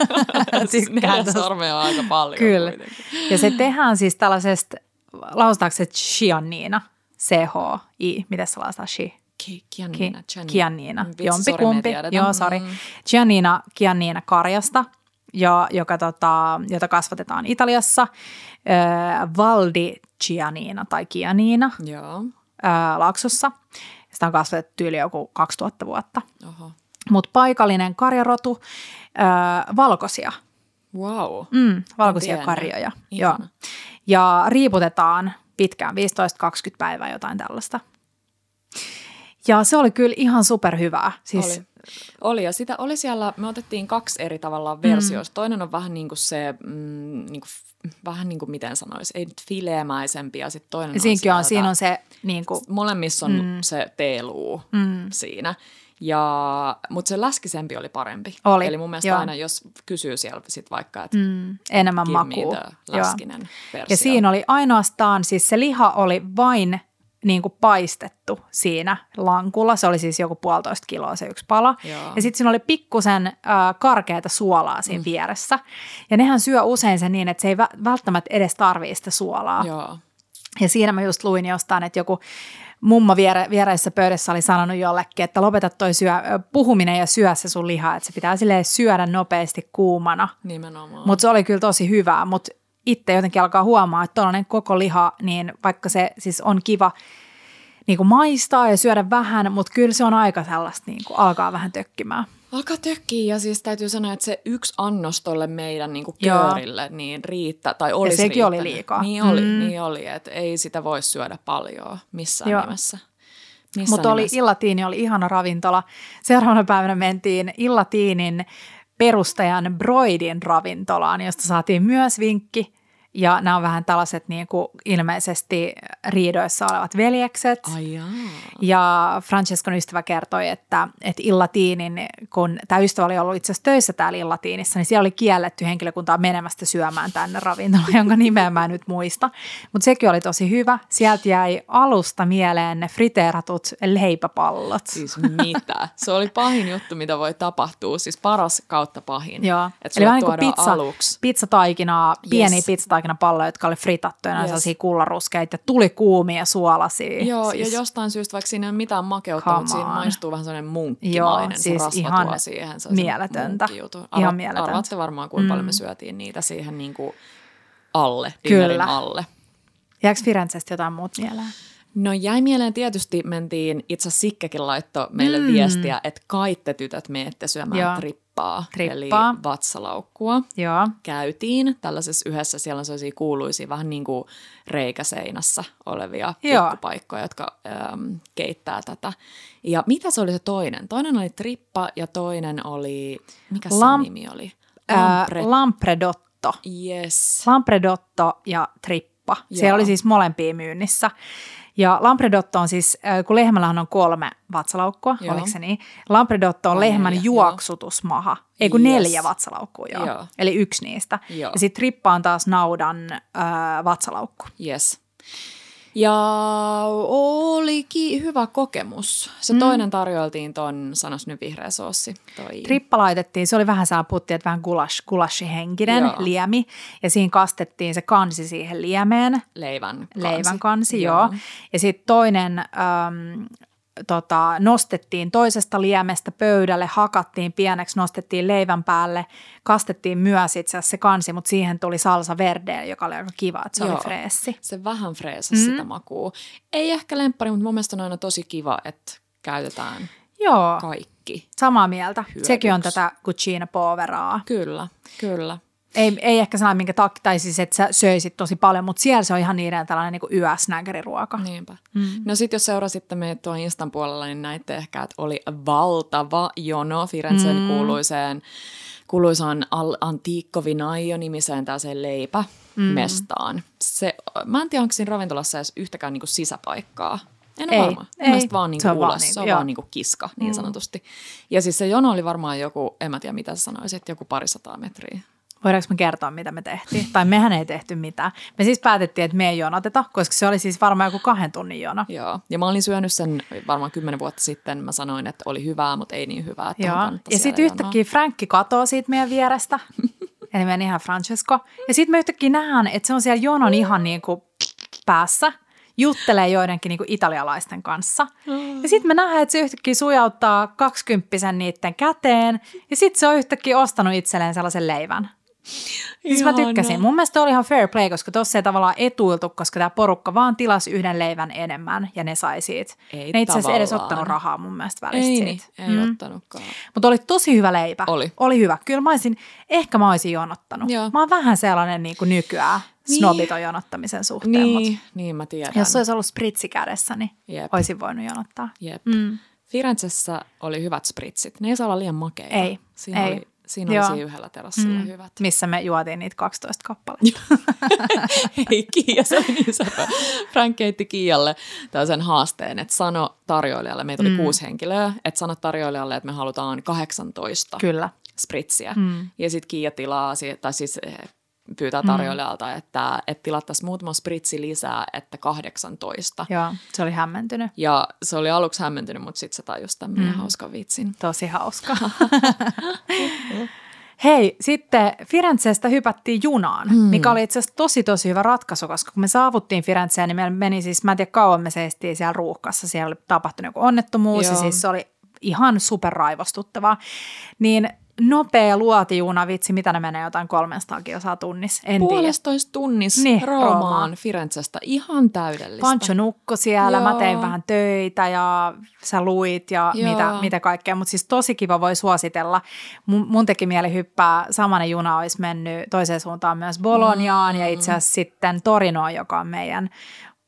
Speaker 1: siis
Speaker 2: Tykkään
Speaker 1: neljä
Speaker 2: tosta.
Speaker 1: sormea on aika paljon
Speaker 2: Kyllä.
Speaker 1: kuitenkin.
Speaker 2: Ja se tehdään siis tällaisesta, lausutaanko se chianina, C-H-I, miten se lausutaan chi?
Speaker 1: Ki- Kianina,
Speaker 2: Ki-
Speaker 1: Gianni.
Speaker 2: Kianniina,
Speaker 1: vitsi, sori, me ei
Speaker 2: jompikumpi. Joo, sori.
Speaker 1: Mm.
Speaker 2: Giannina, Giannina karjasta, jo, joka, tota, jota kasvatetaan Italiassa. Ö, Valdi Giannina tai Giannina
Speaker 1: Joo,
Speaker 2: ö, Laaksossa. Sitä on kasvatettu yli joku 2000 vuotta. Mutta paikallinen karjarotu, ö, valkoisia.
Speaker 1: Wow.
Speaker 2: Mm, valkoisia karjoja. Joo. Ja riiputetaan pitkään, 15-20 päivää jotain tällaista. Ja se oli kyllä ihan superhyvää. Siis,
Speaker 1: Oli. Oli, ja sitä oli siellä, me otettiin kaksi eri tavalla versioista. Mm. Toinen on vähän niin kuin se, mm, niin kuin, vähän niin kuin miten sanoisi, ei nyt fileemäisempi, ja sitten toinen
Speaker 2: Ja siinäkin on, siinä on se niin kuin,
Speaker 1: Molemmissa on mm. se teeluu mm. siinä. Ja, mutta se läskisempi oli parempi.
Speaker 2: Oli,
Speaker 1: Eli mun mielestä
Speaker 2: joo.
Speaker 1: aina, jos kysyy siellä sit vaikka, että mm.
Speaker 2: mm, enemmän makua.
Speaker 1: the
Speaker 2: Joo.
Speaker 1: läskinen versio.
Speaker 2: Ja siinä oli ainoastaan, siis se liha oli vain niin kuin paistettu siinä lankulla. Se oli siis joku puolitoista kiloa se yksi pala.
Speaker 1: Joo.
Speaker 2: Ja sitten siinä oli pikkusen äh, karkeata suolaa siinä mm. vieressä. Ja nehän syö usein sen niin, että se ei vä- välttämättä edes tarvii sitä suolaa.
Speaker 1: Joo.
Speaker 2: Ja siinä mä just luin jostain, että joku mummo viere, viereisessä pöydässä oli sanonut jollekin, että lopeta toi syö, puhuminen ja syö se sun liha, että se pitää silleen syödä nopeasti kuumana.
Speaker 1: Nimenomaan.
Speaker 2: Mutta se oli kyllä tosi hyvää, mutta itse jotenkin alkaa huomaa, että tuollainen koko liha, niin vaikka se siis on kiva, niin kuin maistaa ja syödä vähän, mutta kyllä se on aika sellaista niin kuin alkaa vähän tökkimään.
Speaker 1: Alkaa tökkiä ja siis täytyy sanoa, että se yksi annos tolle meidän niin köörille niin riittää, tai olisi
Speaker 2: ja sekin
Speaker 1: riittänyt.
Speaker 2: oli liikaa.
Speaker 1: Niin oli, mm. niin oli, että ei sitä voi syödä paljon missään Joo. nimessä.
Speaker 2: Mutta oli Illatiini oli ihana ravintola. Seuraavana päivänä mentiin Illatiinin perustajan Broidin ravintolaan, josta saatiin myös vinkki ja nämä on vähän tällaiset niin kuin ilmeisesti riidoissa olevat veljekset.
Speaker 1: Ai jaa.
Speaker 2: Ja Francescon ystävä kertoi, että, että Illatiinin, kun tämä ystävä oli ollut itse asiassa töissä täällä Illatiinissa, niin siellä oli kielletty henkilökuntaa menemästä syömään tänne ravintolaan, jonka nimeä mä en nyt muista. Mutta sekin oli tosi hyvä. Sieltä jäi alusta mieleen ne friteeratut leipäpallot.
Speaker 1: Siis mitä? Se oli pahin juttu, mitä voi tapahtua. Siis paras kautta pahin.
Speaker 2: Joo. Eli vähän niin kuin pizza, aluksi. pizzataikinaa, pieni yes. pizzataikinaa palloja, jotka oli fritattuja, yes. sellaisia kullaruskeita, tuli kuumia suolasia.
Speaker 1: Joo, siis... ja jostain syystä, vaikka siinä ei ole mitään makeutta, mutta siinä maistuu vähän sellainen munkkimainen, Joo, siis se ihan siihen. Se
Speaker 2: mieletöntä.
Speaker 1: Arva, ihan mieletöntä. Arvaatte varmaan, kuinka mm. paljon me mm. syötiin niitä siihen niin kuin alle, Kyllä. alle.
Speaker 2: Jääkö Firenzestä jotain muut mieleen?
Speaker 1: No jäi mieleen tietysti, mentiin, itse Sikkekin laittoi meille mm. viestiä, että kaitte tytöt meette syömään Joo. trippaa, trippaa, eli vatsalaukkua.
Speaker 2: Joo.
Speaker 1: Käytiin tällaisessa yhdessä, siellä on sellaisia kuuluisia vähän niin kuin reikäseinässä olevia pikkupaikkoja, jotka ähm, keittää tätä. Ja mitä se oli se toinen? Toinen oli trippa ja toinen oli, mikä Lam- se nimi oli?
Speaker 2: Lampre- Lampredotto.
Speaker 1: Yes.
Speaker 2: Lampredotto ja trippa. Joo. Siellä oli siis molempia myynnissä. Ja Lampredotto on siis, äh, kun lehmällähän on kolme vatsalaukkua, joo. oliko se niin? Lampredotto on, on lehmän neljä, juoksutusmaha, joo. ei kun yes. neljä vatsalaukkua, joo. joo. Eli yksi niistä. Joo. Ja sitten trippa on taas naudan äh, vatsalaukku.
Speaker 1: Yes. Ja olikin hyvä kokemus. Se mm. toinen tarjoiltiin ton, sanos nyt vihreä soossi. Toi.
Speaker 2: Trippa laitettiin, se oli vähän saa putti, että vähän gulash, gulashi-henkinen joo. liemi. Ja siinä kastettiin se kansi siihen liemeen.
Speaker 1: Leivän kansi.
Speaker 2: Leivän kansi, joo. joo. Ja sitten toinen äm, tota, nostettiin toisesta liemestä pöydälle, hakattiin pieneksi, nostettiin leivän päälle, kastettiin myös itse asiassa se kansi, mutta siihen tuli salsa verde, joka oli aika kiva, että se Joo, oli freessi.
Speaker 1: Se vähän freesasi mm. sitä makua. Ei ehkä lemppari, mutta mun mielestä on aina tosi kiva, että käytetään Joo. kaikki.
Speaker 2: Samaa mieltä. Hyödyksi. Sekin on tätä cucina poveraa.
Speaker 1: Kyllä, kyllä.
Speaker 2: Ei, ei ehkä sellainen, minkä takia, tai siis, että sä söisit tosi paljon, mutta siellä se on ihan niiden tällainen niin yösnägeriruoka.
Speaker 1: Niinpä. Mm. No sitten jos seurasitte meitä tuon Instan puolella, niin näitte ehkä, että oli valtava jono Firenzen mm. kuuluiseen, kuuluisaan Al Antico Vinaio-nimiseen tällaiseen leipämestaan. Mm. Se, mä en tiedä, onko siinä ravintolassa edes yhtäkään niin kuin sisäpaikkaa. En ole ei, varma. Ei. Mielestäni vaan niin se on ulos. Vaan niin, se on vaan niin kuin kiska, niin mm. sanotusti. Ja siis se jono oli varmaan joku, en mä tiedä mitä sä sanoisit, joku parisataa metriä.
Speaker 2: Voidaanko me kertoa, mitä me tehtiin? Tai mehän ei tehty mitään. Me siis päätettiin, että me ei jonoteta, koska se oli siis varmaan joku kahden tunnin jono.
Speaker 1: Joo, ja mä olin syönyt sen varmaan kymmenen vuotta sitten. Mä sanoin, että oli hyvää, mutta ei niin hyvää. Että
Speaker 2: Joo, ja sitten yhtäkkiä Frankki katoo siitä meidän vierestä. Eli meidän ihan Francesco. Ja sitten me yhtäkkiä nähdään, että se on siellä jonon ihan niin kuin päässä juttelee joidenkin niin kuin italialaisten kanssa. Ja sitten me nähdään, että se yhtäkkiä sujauttaa kaksikymppisen niiden käteen. Ja sitten se on yhtäkkiä ostanut itselleen sellaisen leivän. Siis mä tykkäsin. Mun mielestä oli ihan fair play, koska tossa ei tavallaan etuiltu, koska tämä porukka vaan tilasi yhden leivän enemmän ja ne sai siitä. Ei ne itse asiassa edes ottanut rahaa mun mielestä välistä
Speaker 1: ei,
Speaker 2: siitä.
Speaker 1: Niin, ei mm. ottanutkaan.
Speaker 2: Mutta oli tosi hyvä leipä.
Speaker 1: Oli.
Speaker 2: Oli hyvä. Kyllä mä olisin, ehkä mä olisin jonottanut. Joo. Mä oon vähän sellainen niin kuin nykyään niin. snobiton jonottamisen suhteen.
Speaker 1: Niin, mut niin mä tiedän.
Speaker 2: Jos se olisi ollut spritsi kädessä, niin Jep. olisin voinut jonottaa.
Speaker 1: Jep. Mm. Firenzessä oli hyvät spritsit. Ne ei saa olla liian makeita.
Speaker 2: Ei,
Speaker 1: Siinä
Speaker 2: ei.
Speaker 1: Oli Siinä Joo. oli yhdellä terassilla mm. hyvät.
Speaker 2: Missä me juotiin niitä 12 kappaletta.
Speaker 1: Hei, Kiia, se oli niin sepä. Frank keitti Kiialle tällaisen haasteen, että sano tarjoilijalle, meitä oli mm. kuusi henkilöä, että sano tarjoilijalle, että me halutaan 18
Speaker 2: Kyllä.
Speaker 1: spritsiä. Mm. Ja sitten Kiia tilaa, tai siis eh, pyytää mm. tarjoilijalta, mm. että, että tilattaisiin muutama spritsi lisää, että 18.
Speaker 2: Joo, se oli hämmentynyt.
Speaker 1: Ja se oli aluksi hämmentynyt, mutta sitten se tajusi tämän mm. hauska vitsin.
Speaker 2: Tosi hauska. Hei, sitten Firenzestä hypättiin junaan, mm. mikä oli itse asiassa tosi tosi hyvä ratkaisu, koska kun me saavuttiin Firenzeen, niin meillä meni siis, mä en tiedä kauan me seistiin siellä ruuhkassa, siellä oli tapahtunut joku onnettomuus Joo. ja siis se oli ihan superraivostuttavaa. Niin nopea luotijuna, vitsi, mitä ne menee jotain 300 kilsaa tunnissa, en tiedä.
Speaker 1: Puolestoista tunnissa
Speaker 2: Niin,
Speaker 1: Roomaan,
Speaker 2: Roomaan.
Speaker 1: Firenzestä. Ihan täydellistä.
Speaker 2: Pancho nukko siellä, mä
Speaker 1: Joo.
Speaker 2: tein vähän töitä ja sä luit ja
Speaker 1: Joo.
Speaker 2: mitä, mitä kaikkea, mutta siis tosi kiva voi suositella. Mun, mun teki mieli hyppää, samanen juna olisi mennyt toiseen suuntaan myös Boloniaan ja itse asiassa sitten Torinoon, joka on meidän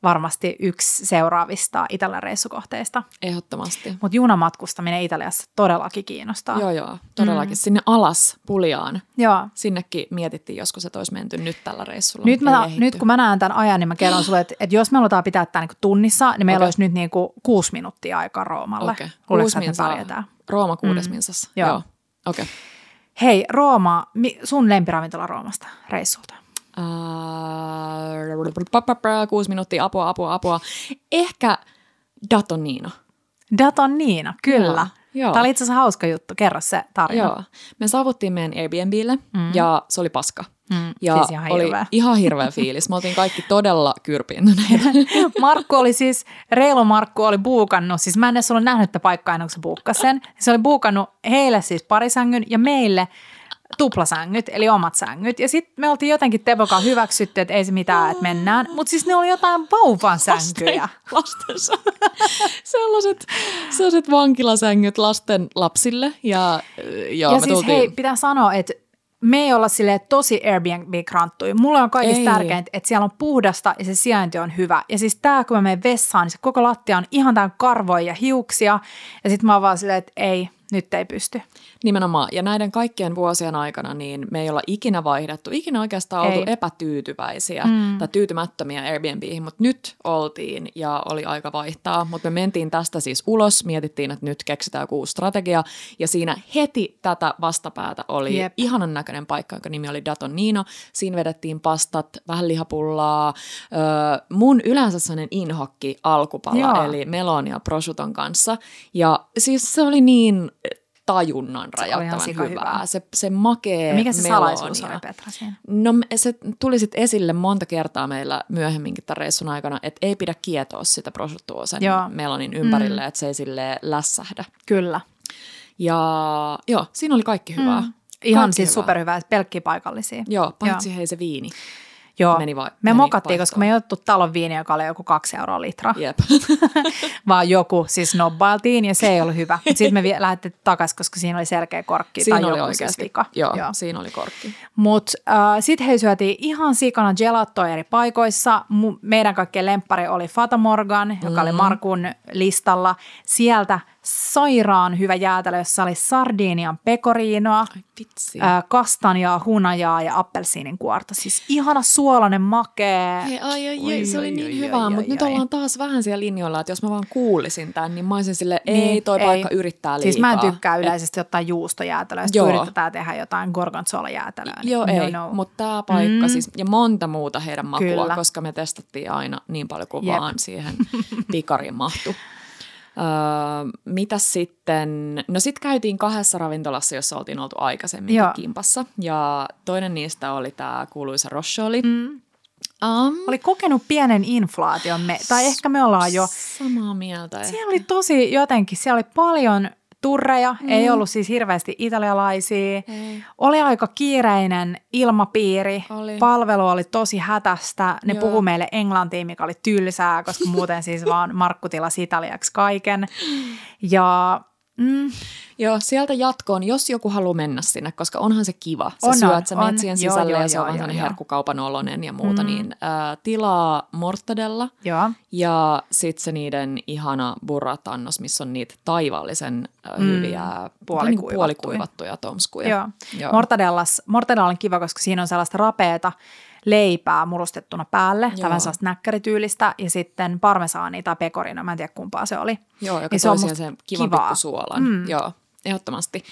Speaker 2: varmasti yksi seuraavista Italian reissukohteista.
Speaker 1: Ehdottomasti.
Speaker 2: Mutta junamatkustaminen Italiassa todellakin kiinnostaa.
Speaker 1: Joo, joo, todellakin. Mm. Sinne alas Puliaan.
Speaker 2: Joo.
Speaker 1: Sinnekin mietittiin joskus, että olisi menty nyt tällä reissulla.
Speaker 2: Nyt, mä, nyt kun mä näen tämän ajan, niin mä kerron sulle, että, että jos me halutaan pitää tämä niinku tunnissa, niin meillä
Speaker 1: Okei.
Speaker 2: olisi nyt niinku kuusi minuuttia aikaa Roomalle.
Speaker 1: Okei.
Speaker 2: Luuletko,
Speaker 1: Kuusi
Speaker 2: että me pärjätään?
Speaker 1: Rooma kuudes
Speaker 2: Mm.
Speaker 1: minsassa.
Speaker 2: Joo.
Speaker 1: Joo. Okei.
Speaker 2: Hei, Rooma, sun lempiravintola Roomasta reissulta.
Speaker 1: Kuusi minuuttia, apua, apua, apua. Ehkä Datonino.
Speaker 2: Daton Niina, kyllä.
Speaker 1: Joo, joo.
Speaker 2: Tämä oli itse asiassa hauska juttu. Kerro se tarina.
Speaker 1: Joo. Me saavuttiin meidän Airbnbille
Speaker 2: Mm.
Speaker 1: ja se oli paska.
Speaker 2: Mm,
Speaker 1: Ja
Speaker 2: siis ihan
Speaker 1: oli
Speaker 2: hirveä.
Speaker 1: ihan hirveä fiilis. Me oltiin kaikki todella kyrpiintyneitä.
Speaker 2: Markku oli siis, Reilu Markku oli buukannut, siis mä en edes ollut nähnyt tätä paikkaa ennen kuin se buukkasi sen. Se oli buukannut heille siis parisängyn ja meille tuplasängyt, eli omat sängyt. Ja sitten me oltiin jotenkin Tebokaan hyväksytty, että ei se mitään, että mennään. Mutta siis ne oli jotain vauvan sänkyjä.
Speaker 1: lasten sellaiset, sellaiset vankilasängyt lasten lapsille. Ja, joo,
Speaker 2: ja
Speaker 1: me
Speaker 2: siis
Speaker 1: tultiin,
Speaker 2: hei, pitää sanoa, että me ei olla sille tosi Airbnb-kranttuja. Mulle on kaikista
Speaker 1: Ei.
Speaker 2: tärkeintä, että siellä on puhdasta ja se sijainti on hyvä. Ja siis tää, kun mä menen vessaan, niin se koko lattia on ihan täynnä karvoja ja hiuksia. Ja sitten mä oon vaan silleen, että ei, nyt ei pysty.
Speaker 1: Nimenomaan. Ja näiden kaikkien vuosien aikana niin me ei olla ikinä vaihdettu, ikinä oikeastaan oltu
Speaker 2: Ei.
Speaker 1: epätyytyväisiä
Speaker 2: Mm.
Speaker 1: tai tyytymättömiä Airbnbihin, mutta nyt oltiin ja oli aika vaihtaa. Mutta me mentiin tästä siis ulos, mietittiin, että nyt keksitään joku uusi strategia ja siinä heti tätä vastapäätä oli
Speaker 2: Jep.
Speaker 1: Ihanan näköinen paikka, jonka nimi oli Daton Nino. Siinä vedettiin pastat, vähän lihapullaa, öö, mun yleensä sellainen inhokki alkupala,
Speaker 2: Joo.
Speaker 1: eli melonia prosciuton kanssa. Ja siis se oli niin tajunnan rajoittavan
Speaker 2: sikahyvää.
Speaker 1: hyvää. Se, se makee
Speaker 2: Ja mikä se
Speaker 1: melonia.
Speaker 2: salaisuus oli, Petra, siinä?
Speaker 1: No se tuli sit esille monta kertaa meillä myöhemminkin tämän reissun aikana, että ei pidä kietoa sitä prosciuttoa sen
Speaker 2: Joo.
Speaker 1: melonin ympärille, mm. että se ei sille lässähdä.
Speaker 2: Kyllä.
Speaker 1: Ja joo, siinä oli kaikki hyvää.
Speaker 2: Mm. Ihan
Speaker 1: Kaikki
Speaker 2: siis
Speaker 1: hyvää.
Speaker 2: superhyvää, pelkkiä paikallisia.
Speaker 1: Joo, paitsi hei se viini.
Speaker 2: Joo.
Speaker 1: meni vai-
Speaker 2: me
Speaker 1: meni
Speaker 2: mokattiin, koska me ei otettu talon viiniä, joka oli joku kaksi euroa litra,
Speaker 1: Jep.
Speaker 2: vaan joku siis nobbailtiin ja se ei ollut hyvä. Sitten me vie- lähdettiin takaisin, koska siinä oli selkeä korkki
Speaker 1: siinä
Speaker 2: tai
Speaker 1: oli
Speaker 2: joku siis
Speaker 1: oikeasti.
Speaker 2: vika.
Speaker 1: Joo, joo, siinä oli korkki.
Speaker 2: Mutta äh, sitten he syötiin ihan sikana gelattoa eri paikoissa. Mu- meidän kaikkien lemppari oli Fata Morgan, joka
Speaker 1: Mm.
Speaker 2: oli Markun listalla. Sieltä sairaan hyvä jäätelö, jossa oli sardinian pekoriinoa,
Speaker 1: Ai
Speaker 2: äh, kastanjaa, hunajaa ja appelsiinin kuorta. Siis ihana suolainen makee.
Speaker 1: Hei, ai, ai, ai, se oli niin
Speaker 2: oi,
Speaker 1: hyvää, mutta nyt ollaan taas vähän siellä linjoilla, että jos mä vaan kuulisin tämän, niin mä olisin sille, ei,
Speaker 2: Niin,
Speaker 1: toi
Speaker 2: ei.
Speaker 1: paikka yrittää liikaa.
Speaker 2: Siis mä en tykkää
Speaker 1: Et-
Speaker 2: yleisesti jotain juustojäätelöä, sitten yritetään tehdä jotain gorgonzola-jäätelöä. niin
Speaker 1: Joo, ei,
Speaker 2: no.
Speaker 1: mutta tämä paikka
Speaker 2: Mm.
Speaker 1: siis, ja monta muuta heidän makua,
Speaker 2: Kyllä.
Speaker 1: koska me testattiin aina niin paljon kuin
Speaker 2: Jep.
Speaker 1: vaan siihen pikariin mahtui. Öö, mitä sitten, no sitten käytiin kahdessa ravintolassa, jossa oltiin oltu aikaisemmin
Speaker 2: Joo.
Speaker 1: kimpassa, ja toinen niistä oli tämä kuuluisa Rosholi.
Speaker 2: Mm.
Speaker 1: Um,
Speaker 2: Oli kokenut pienen inflaation, me, tai ehkä me ollaan jo.
Speaker 1: Samaa mieltä.
Speaker 2: Siellä oli tosi jotenkin, siellä oli paljon turreja, mm. ei ollut siis hirveästi italialaisia.
Speaker 1: Ei.
Speaker 2: Oli aika kiireinen ilmapiiri,
Speaker 1: Oli.
Speaker 2: palvelu oli tosi hätästä. Ne
Speaker 1: Joo.
Speaker 2: puhu meille englantia, mikä oli tylsää, koska muuten siis vaan Markku tilasi italiaksi kaiken. Ja mm,
Speaker 1: Joo, sieltä jatkoon, jos joku haluaa mennä sinne, koska onhan se kiva. Sä
Speaker 2: On,
Speaker 1: syöt, sä menet siihen sisälle
Speaker 2: joo,
Speaker 1: ja se
Speaker 2: joo,
Speaker 1: on vähän herkkukaupan oloinen ja muuta,
Speaker 2: Mm.
Speaker 1: niin ää, tilaa mortadella
Speaker 2: joo,
Speaker 1: ja sitten se niiden ihana burratannos, missä on niitä taivaallisen ää,
Speaker 2: Mm.
Speaker 1: hyviä niin kuin
Speaker 2: Puolikuivattuja.
Speaker 1: puolikuivattuja tomskuja.
Speaker 2: joo.
Speaker 1: Joo.
Speaker 2: Mortadellas, mortadella on kiva, koska siinä on sellaista rapeeta leipää murustettuna päälle,
Speaker 1: Joo.
Speaker 2: vähän sellaista näkkärityylistä, ja sitten parmesaani tai pekorino, mä en tiedä kumpaa se oli.
Speaker 1: Joo, joka
Speaker 2: Niin se on
Speaker 1: sen kivan
Speaker 2: kivaa.
Speaker 1: pikkusuolan.
Speaker 2: Mm.
Speaker 1: Joo, ehdottomasti.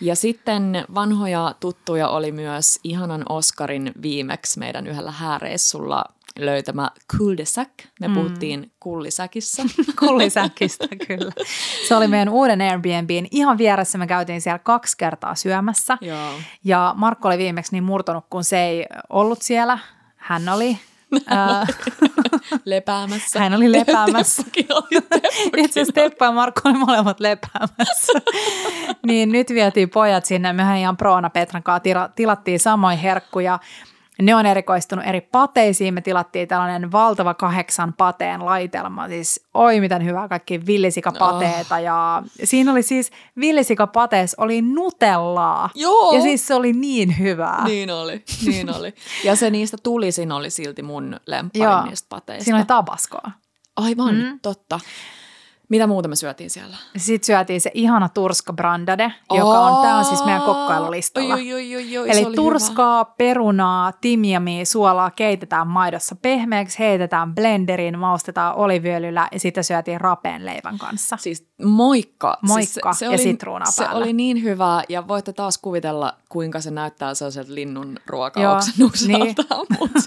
Speaker 1: Ja sitten vanhoja tuttuja oli myös ihanan Oscarin viimeksi meidän yhdellä hääreissulla löytämä cul-de-sac. Me
Speaker 2: Mm.
Speaker 1: puhuttiin kullisäkissä.
Speaker 2: Kullisäkistä, kyllä. Se oli meidän uuden Airbnbin ihan vieressä. Me käytiin siellä kaksi kertaa syömässä.
Speaker 1: Joo.
Speaker 2: Ja Markko oli viimeksi niin murtunut, kun se ei ollut siellä. Hän oli,
Speaker 1: Lepäämässä.
Speaker 2: hän oli lepäämässä.
Speaker 1: Oli,
Speaker 2: Itse asiassa Teppo ja Markko oli molemmat lepäämässä. niin nyt vietiin pojat sinne. Mehän ihan Proona Petran kanssa tilattiin samoin herkkuja. Ne on erikoistunut eri pateisiin. Me tilattiin tällainen valtava kahdeksan pateen laitelma. Siis oi miten hyvää kaikki villisikapateeta. Oh. Ja siinä oli siis villisikapatees oli nutellaa.
Speaker 1: Joo.
Speaker 2: Ja siis se oli niin hyvää.
Speaker 1: Niin oli, niin oli. Ja se niistä tulisin oli silti mun lemppari niistä pateista.
Speaker 2: Siinä oli tabaskoa.
Speaker 1: Aivan, mm. totta. Mitä muuta me syötiin siellä?
Speaker 2: Sitten syötiin se ihana turska brandade, joka on, tämä on siis meidän kokkailulistalla.
Speaker 1: Oi, oi, oi, oi,
Speaker 2: Eli turskaa, hyvä. perunaa, timjamia, suolaa keitetään maidossa pehmeäksi, heitetään blenderiin, maustetaan oliviöljyllä ja sitten syötiin rapeen leivän kanssa.
Speaker 1: Siis moikka.
Speaker 2: Moikka siis se, se
Speaker 1: ja
Speaker 2: oli, sitruunaa
Speaker 1: Se
Speaker 2: päällä.
Speaker 1: oli niin hyvä ja voitte taas kuvitella, kuinka se näyttää sellaiselta linnun ruokaoksennukselta. Niin. Mutta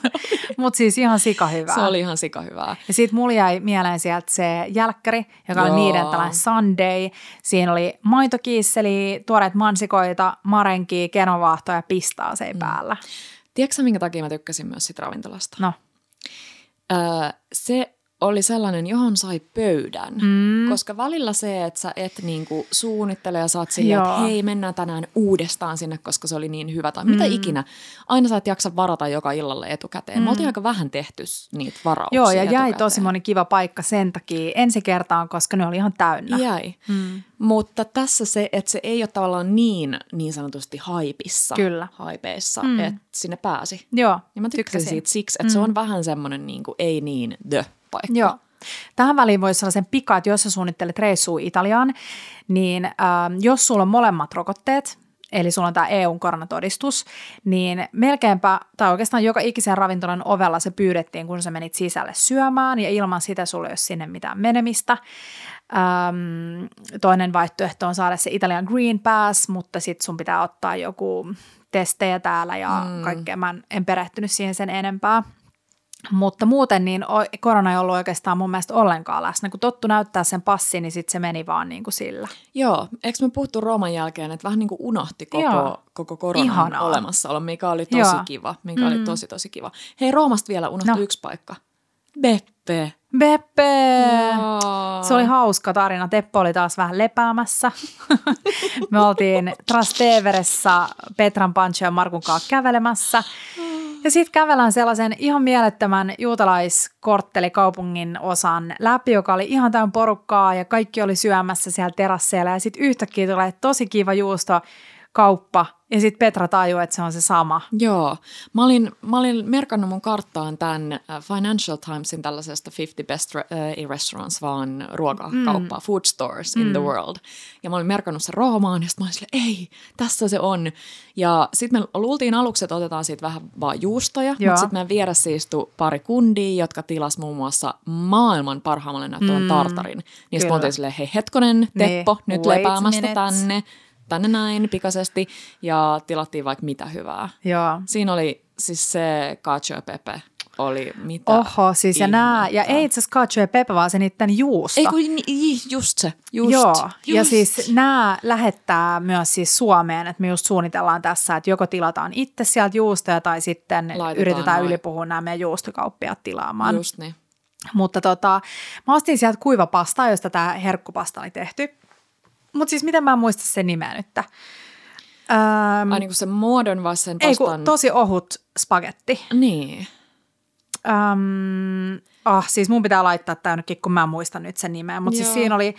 Speaker 2: Mut siis ihan sika hyvää.
Speaker 1: Se oli ihan sika hyvää.
Speaker 2: Ja sitten mulla jäi mieleen sieltä se jälkkäri, joka Joo. oli niiden tällainen Sunday. Siinä oli maitokiisseli, tuoreet mansikoita, marenki, kenovahtoa ja pistaa se mm. päällä.
Speaker 1: Tiedätkö minkä takia mä tykkäsin myös sit ravintolasta?
Speaker 2: No.
Speaker 1: Öö, se oli sellainen, johon sai pöydän. Mm. Koska välillä se, että sä et niinku suunnittele ja saat silleen, että hei, mennään tänään uudestaan sinne, koska se oli niin hyvä tai mm. mitä ikinä. Aina sä et jaksa varata joka illalle etukäteen. Mm. Me oltiin aika vähän tehty niitä varauksia
Speaker 2: Joo, ja
Speaker 1: etukäteen.
Speaker 2: jäi tosi moni kiva paikka sen takia ensi kertaan, koska ne oli ihan täynnä.
Speaker 1: Jäi. Mm. Mutta tässä se, että se ei ole tavallaan niin, niin sanotusti haipissa.
Speaker 2: Kyllä.
Speaker 1: Haipeissa, mm. että sinne pääsi.
Speaker 2: Joo,
Speaker 1: Ja mä tykkäsin siitä siksi, että mm. se on vähän semmoinen niin kuin, ei niin the paikka.
Speaker 2: Joo. Tähän väliin voisi sellaisen pika, että jos sä suunnittelet reissua Italiaan, niin äh, jos sulla on molemmat rokotteet, eli sulla on tämä EUn koronatodistus, niin melkeinpä, tai oikeastaan joka ikisen ravintolan ovella se pyydettiin, kun sä menit sisälle syömään, ja ilman sitä sulla ei ole sinne mitään menemistä. Ähm, toinen vaihtoehto on saada se Italian Green Pass, mutta sitten sun pitää ottaa joku testejä täällä ja mm. kaikkea. Mä en perehtynyt siihen sen enempää. Mutta muuten niin korona ei ollut oikeastaan mun mielestä ollenkaan läsnä. Kun tottu näyttää sen passin, niin sitten se meni vaan niin kuin sillä.
Speaker 1: Joo, eikö me puhuttu Rooman jälkeen, että vähän niin kuin unohti koko, koko koronan Ihanaa. olemassaolo, mikä oli tosi Joo. kiva. Mikä mm. oli tosi tosi kiva. Hei, Roomasta vielä unohtui no. yksi paikka. Beppe.
Speaker 2: Beppe! Wow. Se oli hauska tarina. Teppo oli taas vähän lepäämässä. Me oltiin Trasteveressa Petran, Pancho ja Markun kanssa kävelemässä. Ja sitten kävelään sellaisen ihan mielettömän juutalaiskorttelikaupungin osan läpi, joka oli ihan täynnä porukkaa ja kaikki oli syömässä siellä terasseilla. Ja sitten yhtäkkiä tulee tosi kiva juusto kauppa ja sitten Petra tajuu, että se on se sama.
Speaker 1: Joo. Mä olin, mä olin merkannut mun karttaan tämän äh, Financial Timesin tällaisesta 50 Best re- äh, Restaurants, vaan ruokakauppaa, mm. food stores in mm. the world. Ja mä olin merkannut sen Roomaan ja sitten mä olin silleen, ei, tässä se on. Ja sitten me luultiin aluksi, että otetaan siitä vähän vaan juustoja, Joo. mutta sitten meidän vieressä istui pari kundia, jotka tilas muun muassa maailman parhaammalle näyttävän mm. tartarin. Niin sitten oltiin silleen, hei hetkonen, Teppo, niin. nyt Wait lepäämästä minutes. tänne tänne näin pikaisesti ja tilattiin vaikka mitä hyvää.
Speaker 2: Joo.
Speaker 1: Siinä oli siis se cacio e pepe oli mitä
Speaker 2: Oho, siis ja nää, ja ei itse asiassa cacio e pepe, vaan se niiden juusto.
Speaker 1: Ei kun just se, just.
Speaker 2: Joo,
Speaker 1: just.
Speaker 2: ja siis nämä lähettää myös siis Suomeen, että me just suunnitellaan tässä, että joko tilataan itse sieltä juustoja tai sitten Laitetaan yritetään noin. ylipuhua nämä meidän juustokauppiat tilaamaan.
Speaker 1: Just niin.
Speaker 2: Mutta tota, mä ostin sieltä kuivapastaa, josta tämä herkkupasta oli tehty. Mutta siis miten mä en muista sen nimeä nyt?
Speaker 1: Ähm, Ai niin kuin se muodon vai sen pastan?
Speaker 2: Ei kun tosi ohut spagetti.
Speaker 1: Niin.
Speaker 2: Ähm, ah, siis mun pitää laittaa tämä jonnekin, kun mä en muista nyt sen nimeä. Mutta siis siinä oli,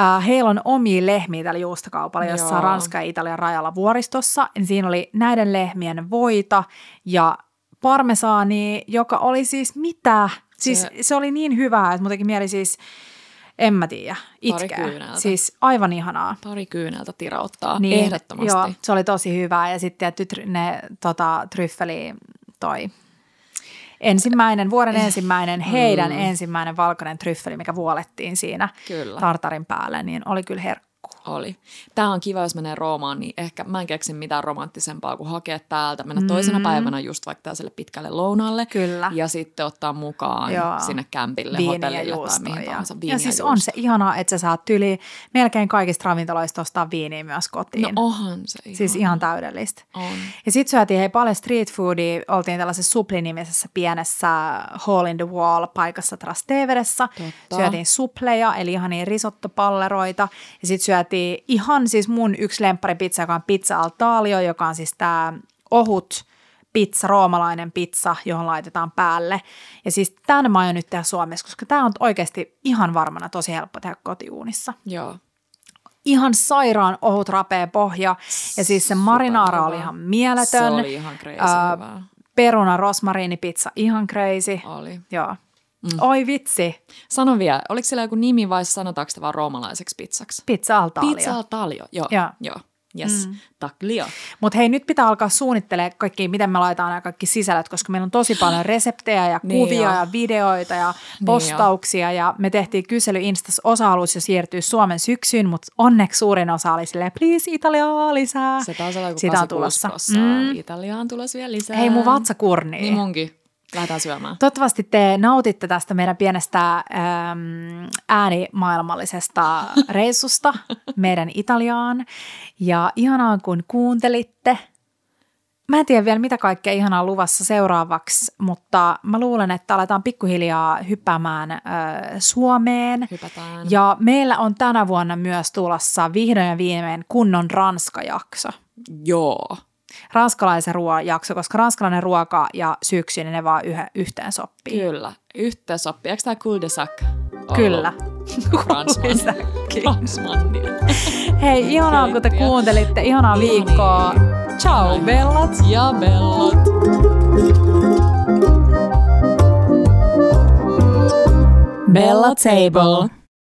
Speaker 2: äh, heillä on omia lehmiä tällä juustokaupalla, jossa on Ranska ja Italian rajalla vuoristossa. Ja siinä oli näiden lehmien voita ja parmesaani, joka oli siis mitä? Siis se, se oli niin hyvää, että muutenkin mieli siis – en mä tiedä, itkeä. Siis aivan ihanaa.
Speaker 1: Pari kyyneltä tirauttaa, niin, ehdottomasti.
Speaker 2: Joo, se oli tosi hyvää ja sitten tietty ne tota, tryffeli toi ensimmäinen, vuoden ensimmäinen, heidän mm. ensimmäinen valkoinen tryffeli, mikä vuolettiin siinä kyllä. tartarin päälle, niin oli kyllä herkku
Speaker 1: oli. Tämä on kiva, jos menee Roomaan, niin ehkä mä en keksi mitään romanttisempaa kuin hakea täältä, mennä mm. toisena päivänä just vaikka tällaiselle pitkälle lounaalle.
Speaker 2: Kyllä.
Speaker 1: Ja sitten ottaa mukaan Joo. sinne kämpille, Viiniä hotellille tai mihin tahansa.
Speaker 2: Ja siis on se ihanaa, että sä saat yli melkein kaikista ravintoloista ostaa viiniä myös kotiin.
Speaker 1: No onhan se ihana.
Speaker 2: Siis ihan täydellistä.
Speaker 1: On.
Speaker 2: Ja sitten syötiin hei paljon street foodia, oltiin tällaisessa suplinimisessä pienessä hall in the wall paikassa Trastevedessä. Syötiin supleja, eli ihan niin risottopalleroita. Ja sitten syötiin syötiin ihan siis mun yksi pizza, joka on pizza al taglio, joka on siis tämä ohut pizza, roomalainen pizza, johon laitetaan päälle. Ja siis tämän mä aion nyt tehdä Suomessa, koska tämä on oikeasti ihan varmana tosi helppo tehdä kotiuunissa.
Speaker 1: Joo.
Speaker 2: Ihan sairaan ohut rapea pohja. Ja siis se marinaara oli ihan mieletön. Se
Speaker 1: oli ihan crazy uh,
Speaker 2: Peruna rosmariinipizza, ihan crazy.
Speaker 1: Oli.
Speaker 2: Joo. Mm. Oi vitsi.
Speaker 1: Sano vielä, oliko siellä joku nimi vai sanotaanko se vaan roomalaiseksi pizzaksi?
Speaker 2: Pizza al taglio.
Speaker 1: Pizza al taglio, joo. joo. joo. Yes, mm. taklio.
Speaker 2: Mutta hei, nyt pitää alkaa suunnittelemaan kaikki, miten me laitetaan nämä kaikki sisällöt, koska meillä on tosi paljon reseptejä ja niin kuvia jo. ja videoita ja niin postauksia. Niin ja me tehtiin kysely Instas, osa halusi jo siirtyä Suomen syksyyn, mutta onneksi suurin osa oli silleen, please Italiaa lisää.
Speaker 1: Se taas on Sitä on tulossa. Mm. Italiaan tulossa vielä lisää.
Speaker 2: Hei, mun vatsa kurnii.
Speaker 1: Niin munkin. Lähdetään syömään.
Speaker 2: Toivottavasti te nautitte tästä meidän pienestä äm, äänimaailmallisesta reissusta meidän Italiaan. Ja ihanaa, kun kuuntelitte. Mä en tiedä vielä, mitä kaikkea ihanaa luvassa seuraavaksi, mutta mä luulen, että aletaan pikkuhiljaa hyppäämään äh, Suomeen.
Speaker 1: Hypätään.
Speaker 2: Ja meillä on tänä vuonna myös tulossa vihdoin ja viimein kunnon Ranska-jakso.
Speaker 1: Joo
Speaker 2: ranskalaisen ruoan jakso, koska ranskalainen ruoka ja syksy, niin ne vaan yhä, yhteen sopii.
Speaker 1: Kyllä, yhteen sopii. Eikö tämä cul de sac?
Speaker 2: Kyllä.
Speaker 1: Fransman.
Speaker 2: Hei, ihanaa kun te kuuntelitte. Ihanaa viikkoa. Ciao, bellat.
Speaker 1: Ja bellat.
Speaker 2: Bella Table.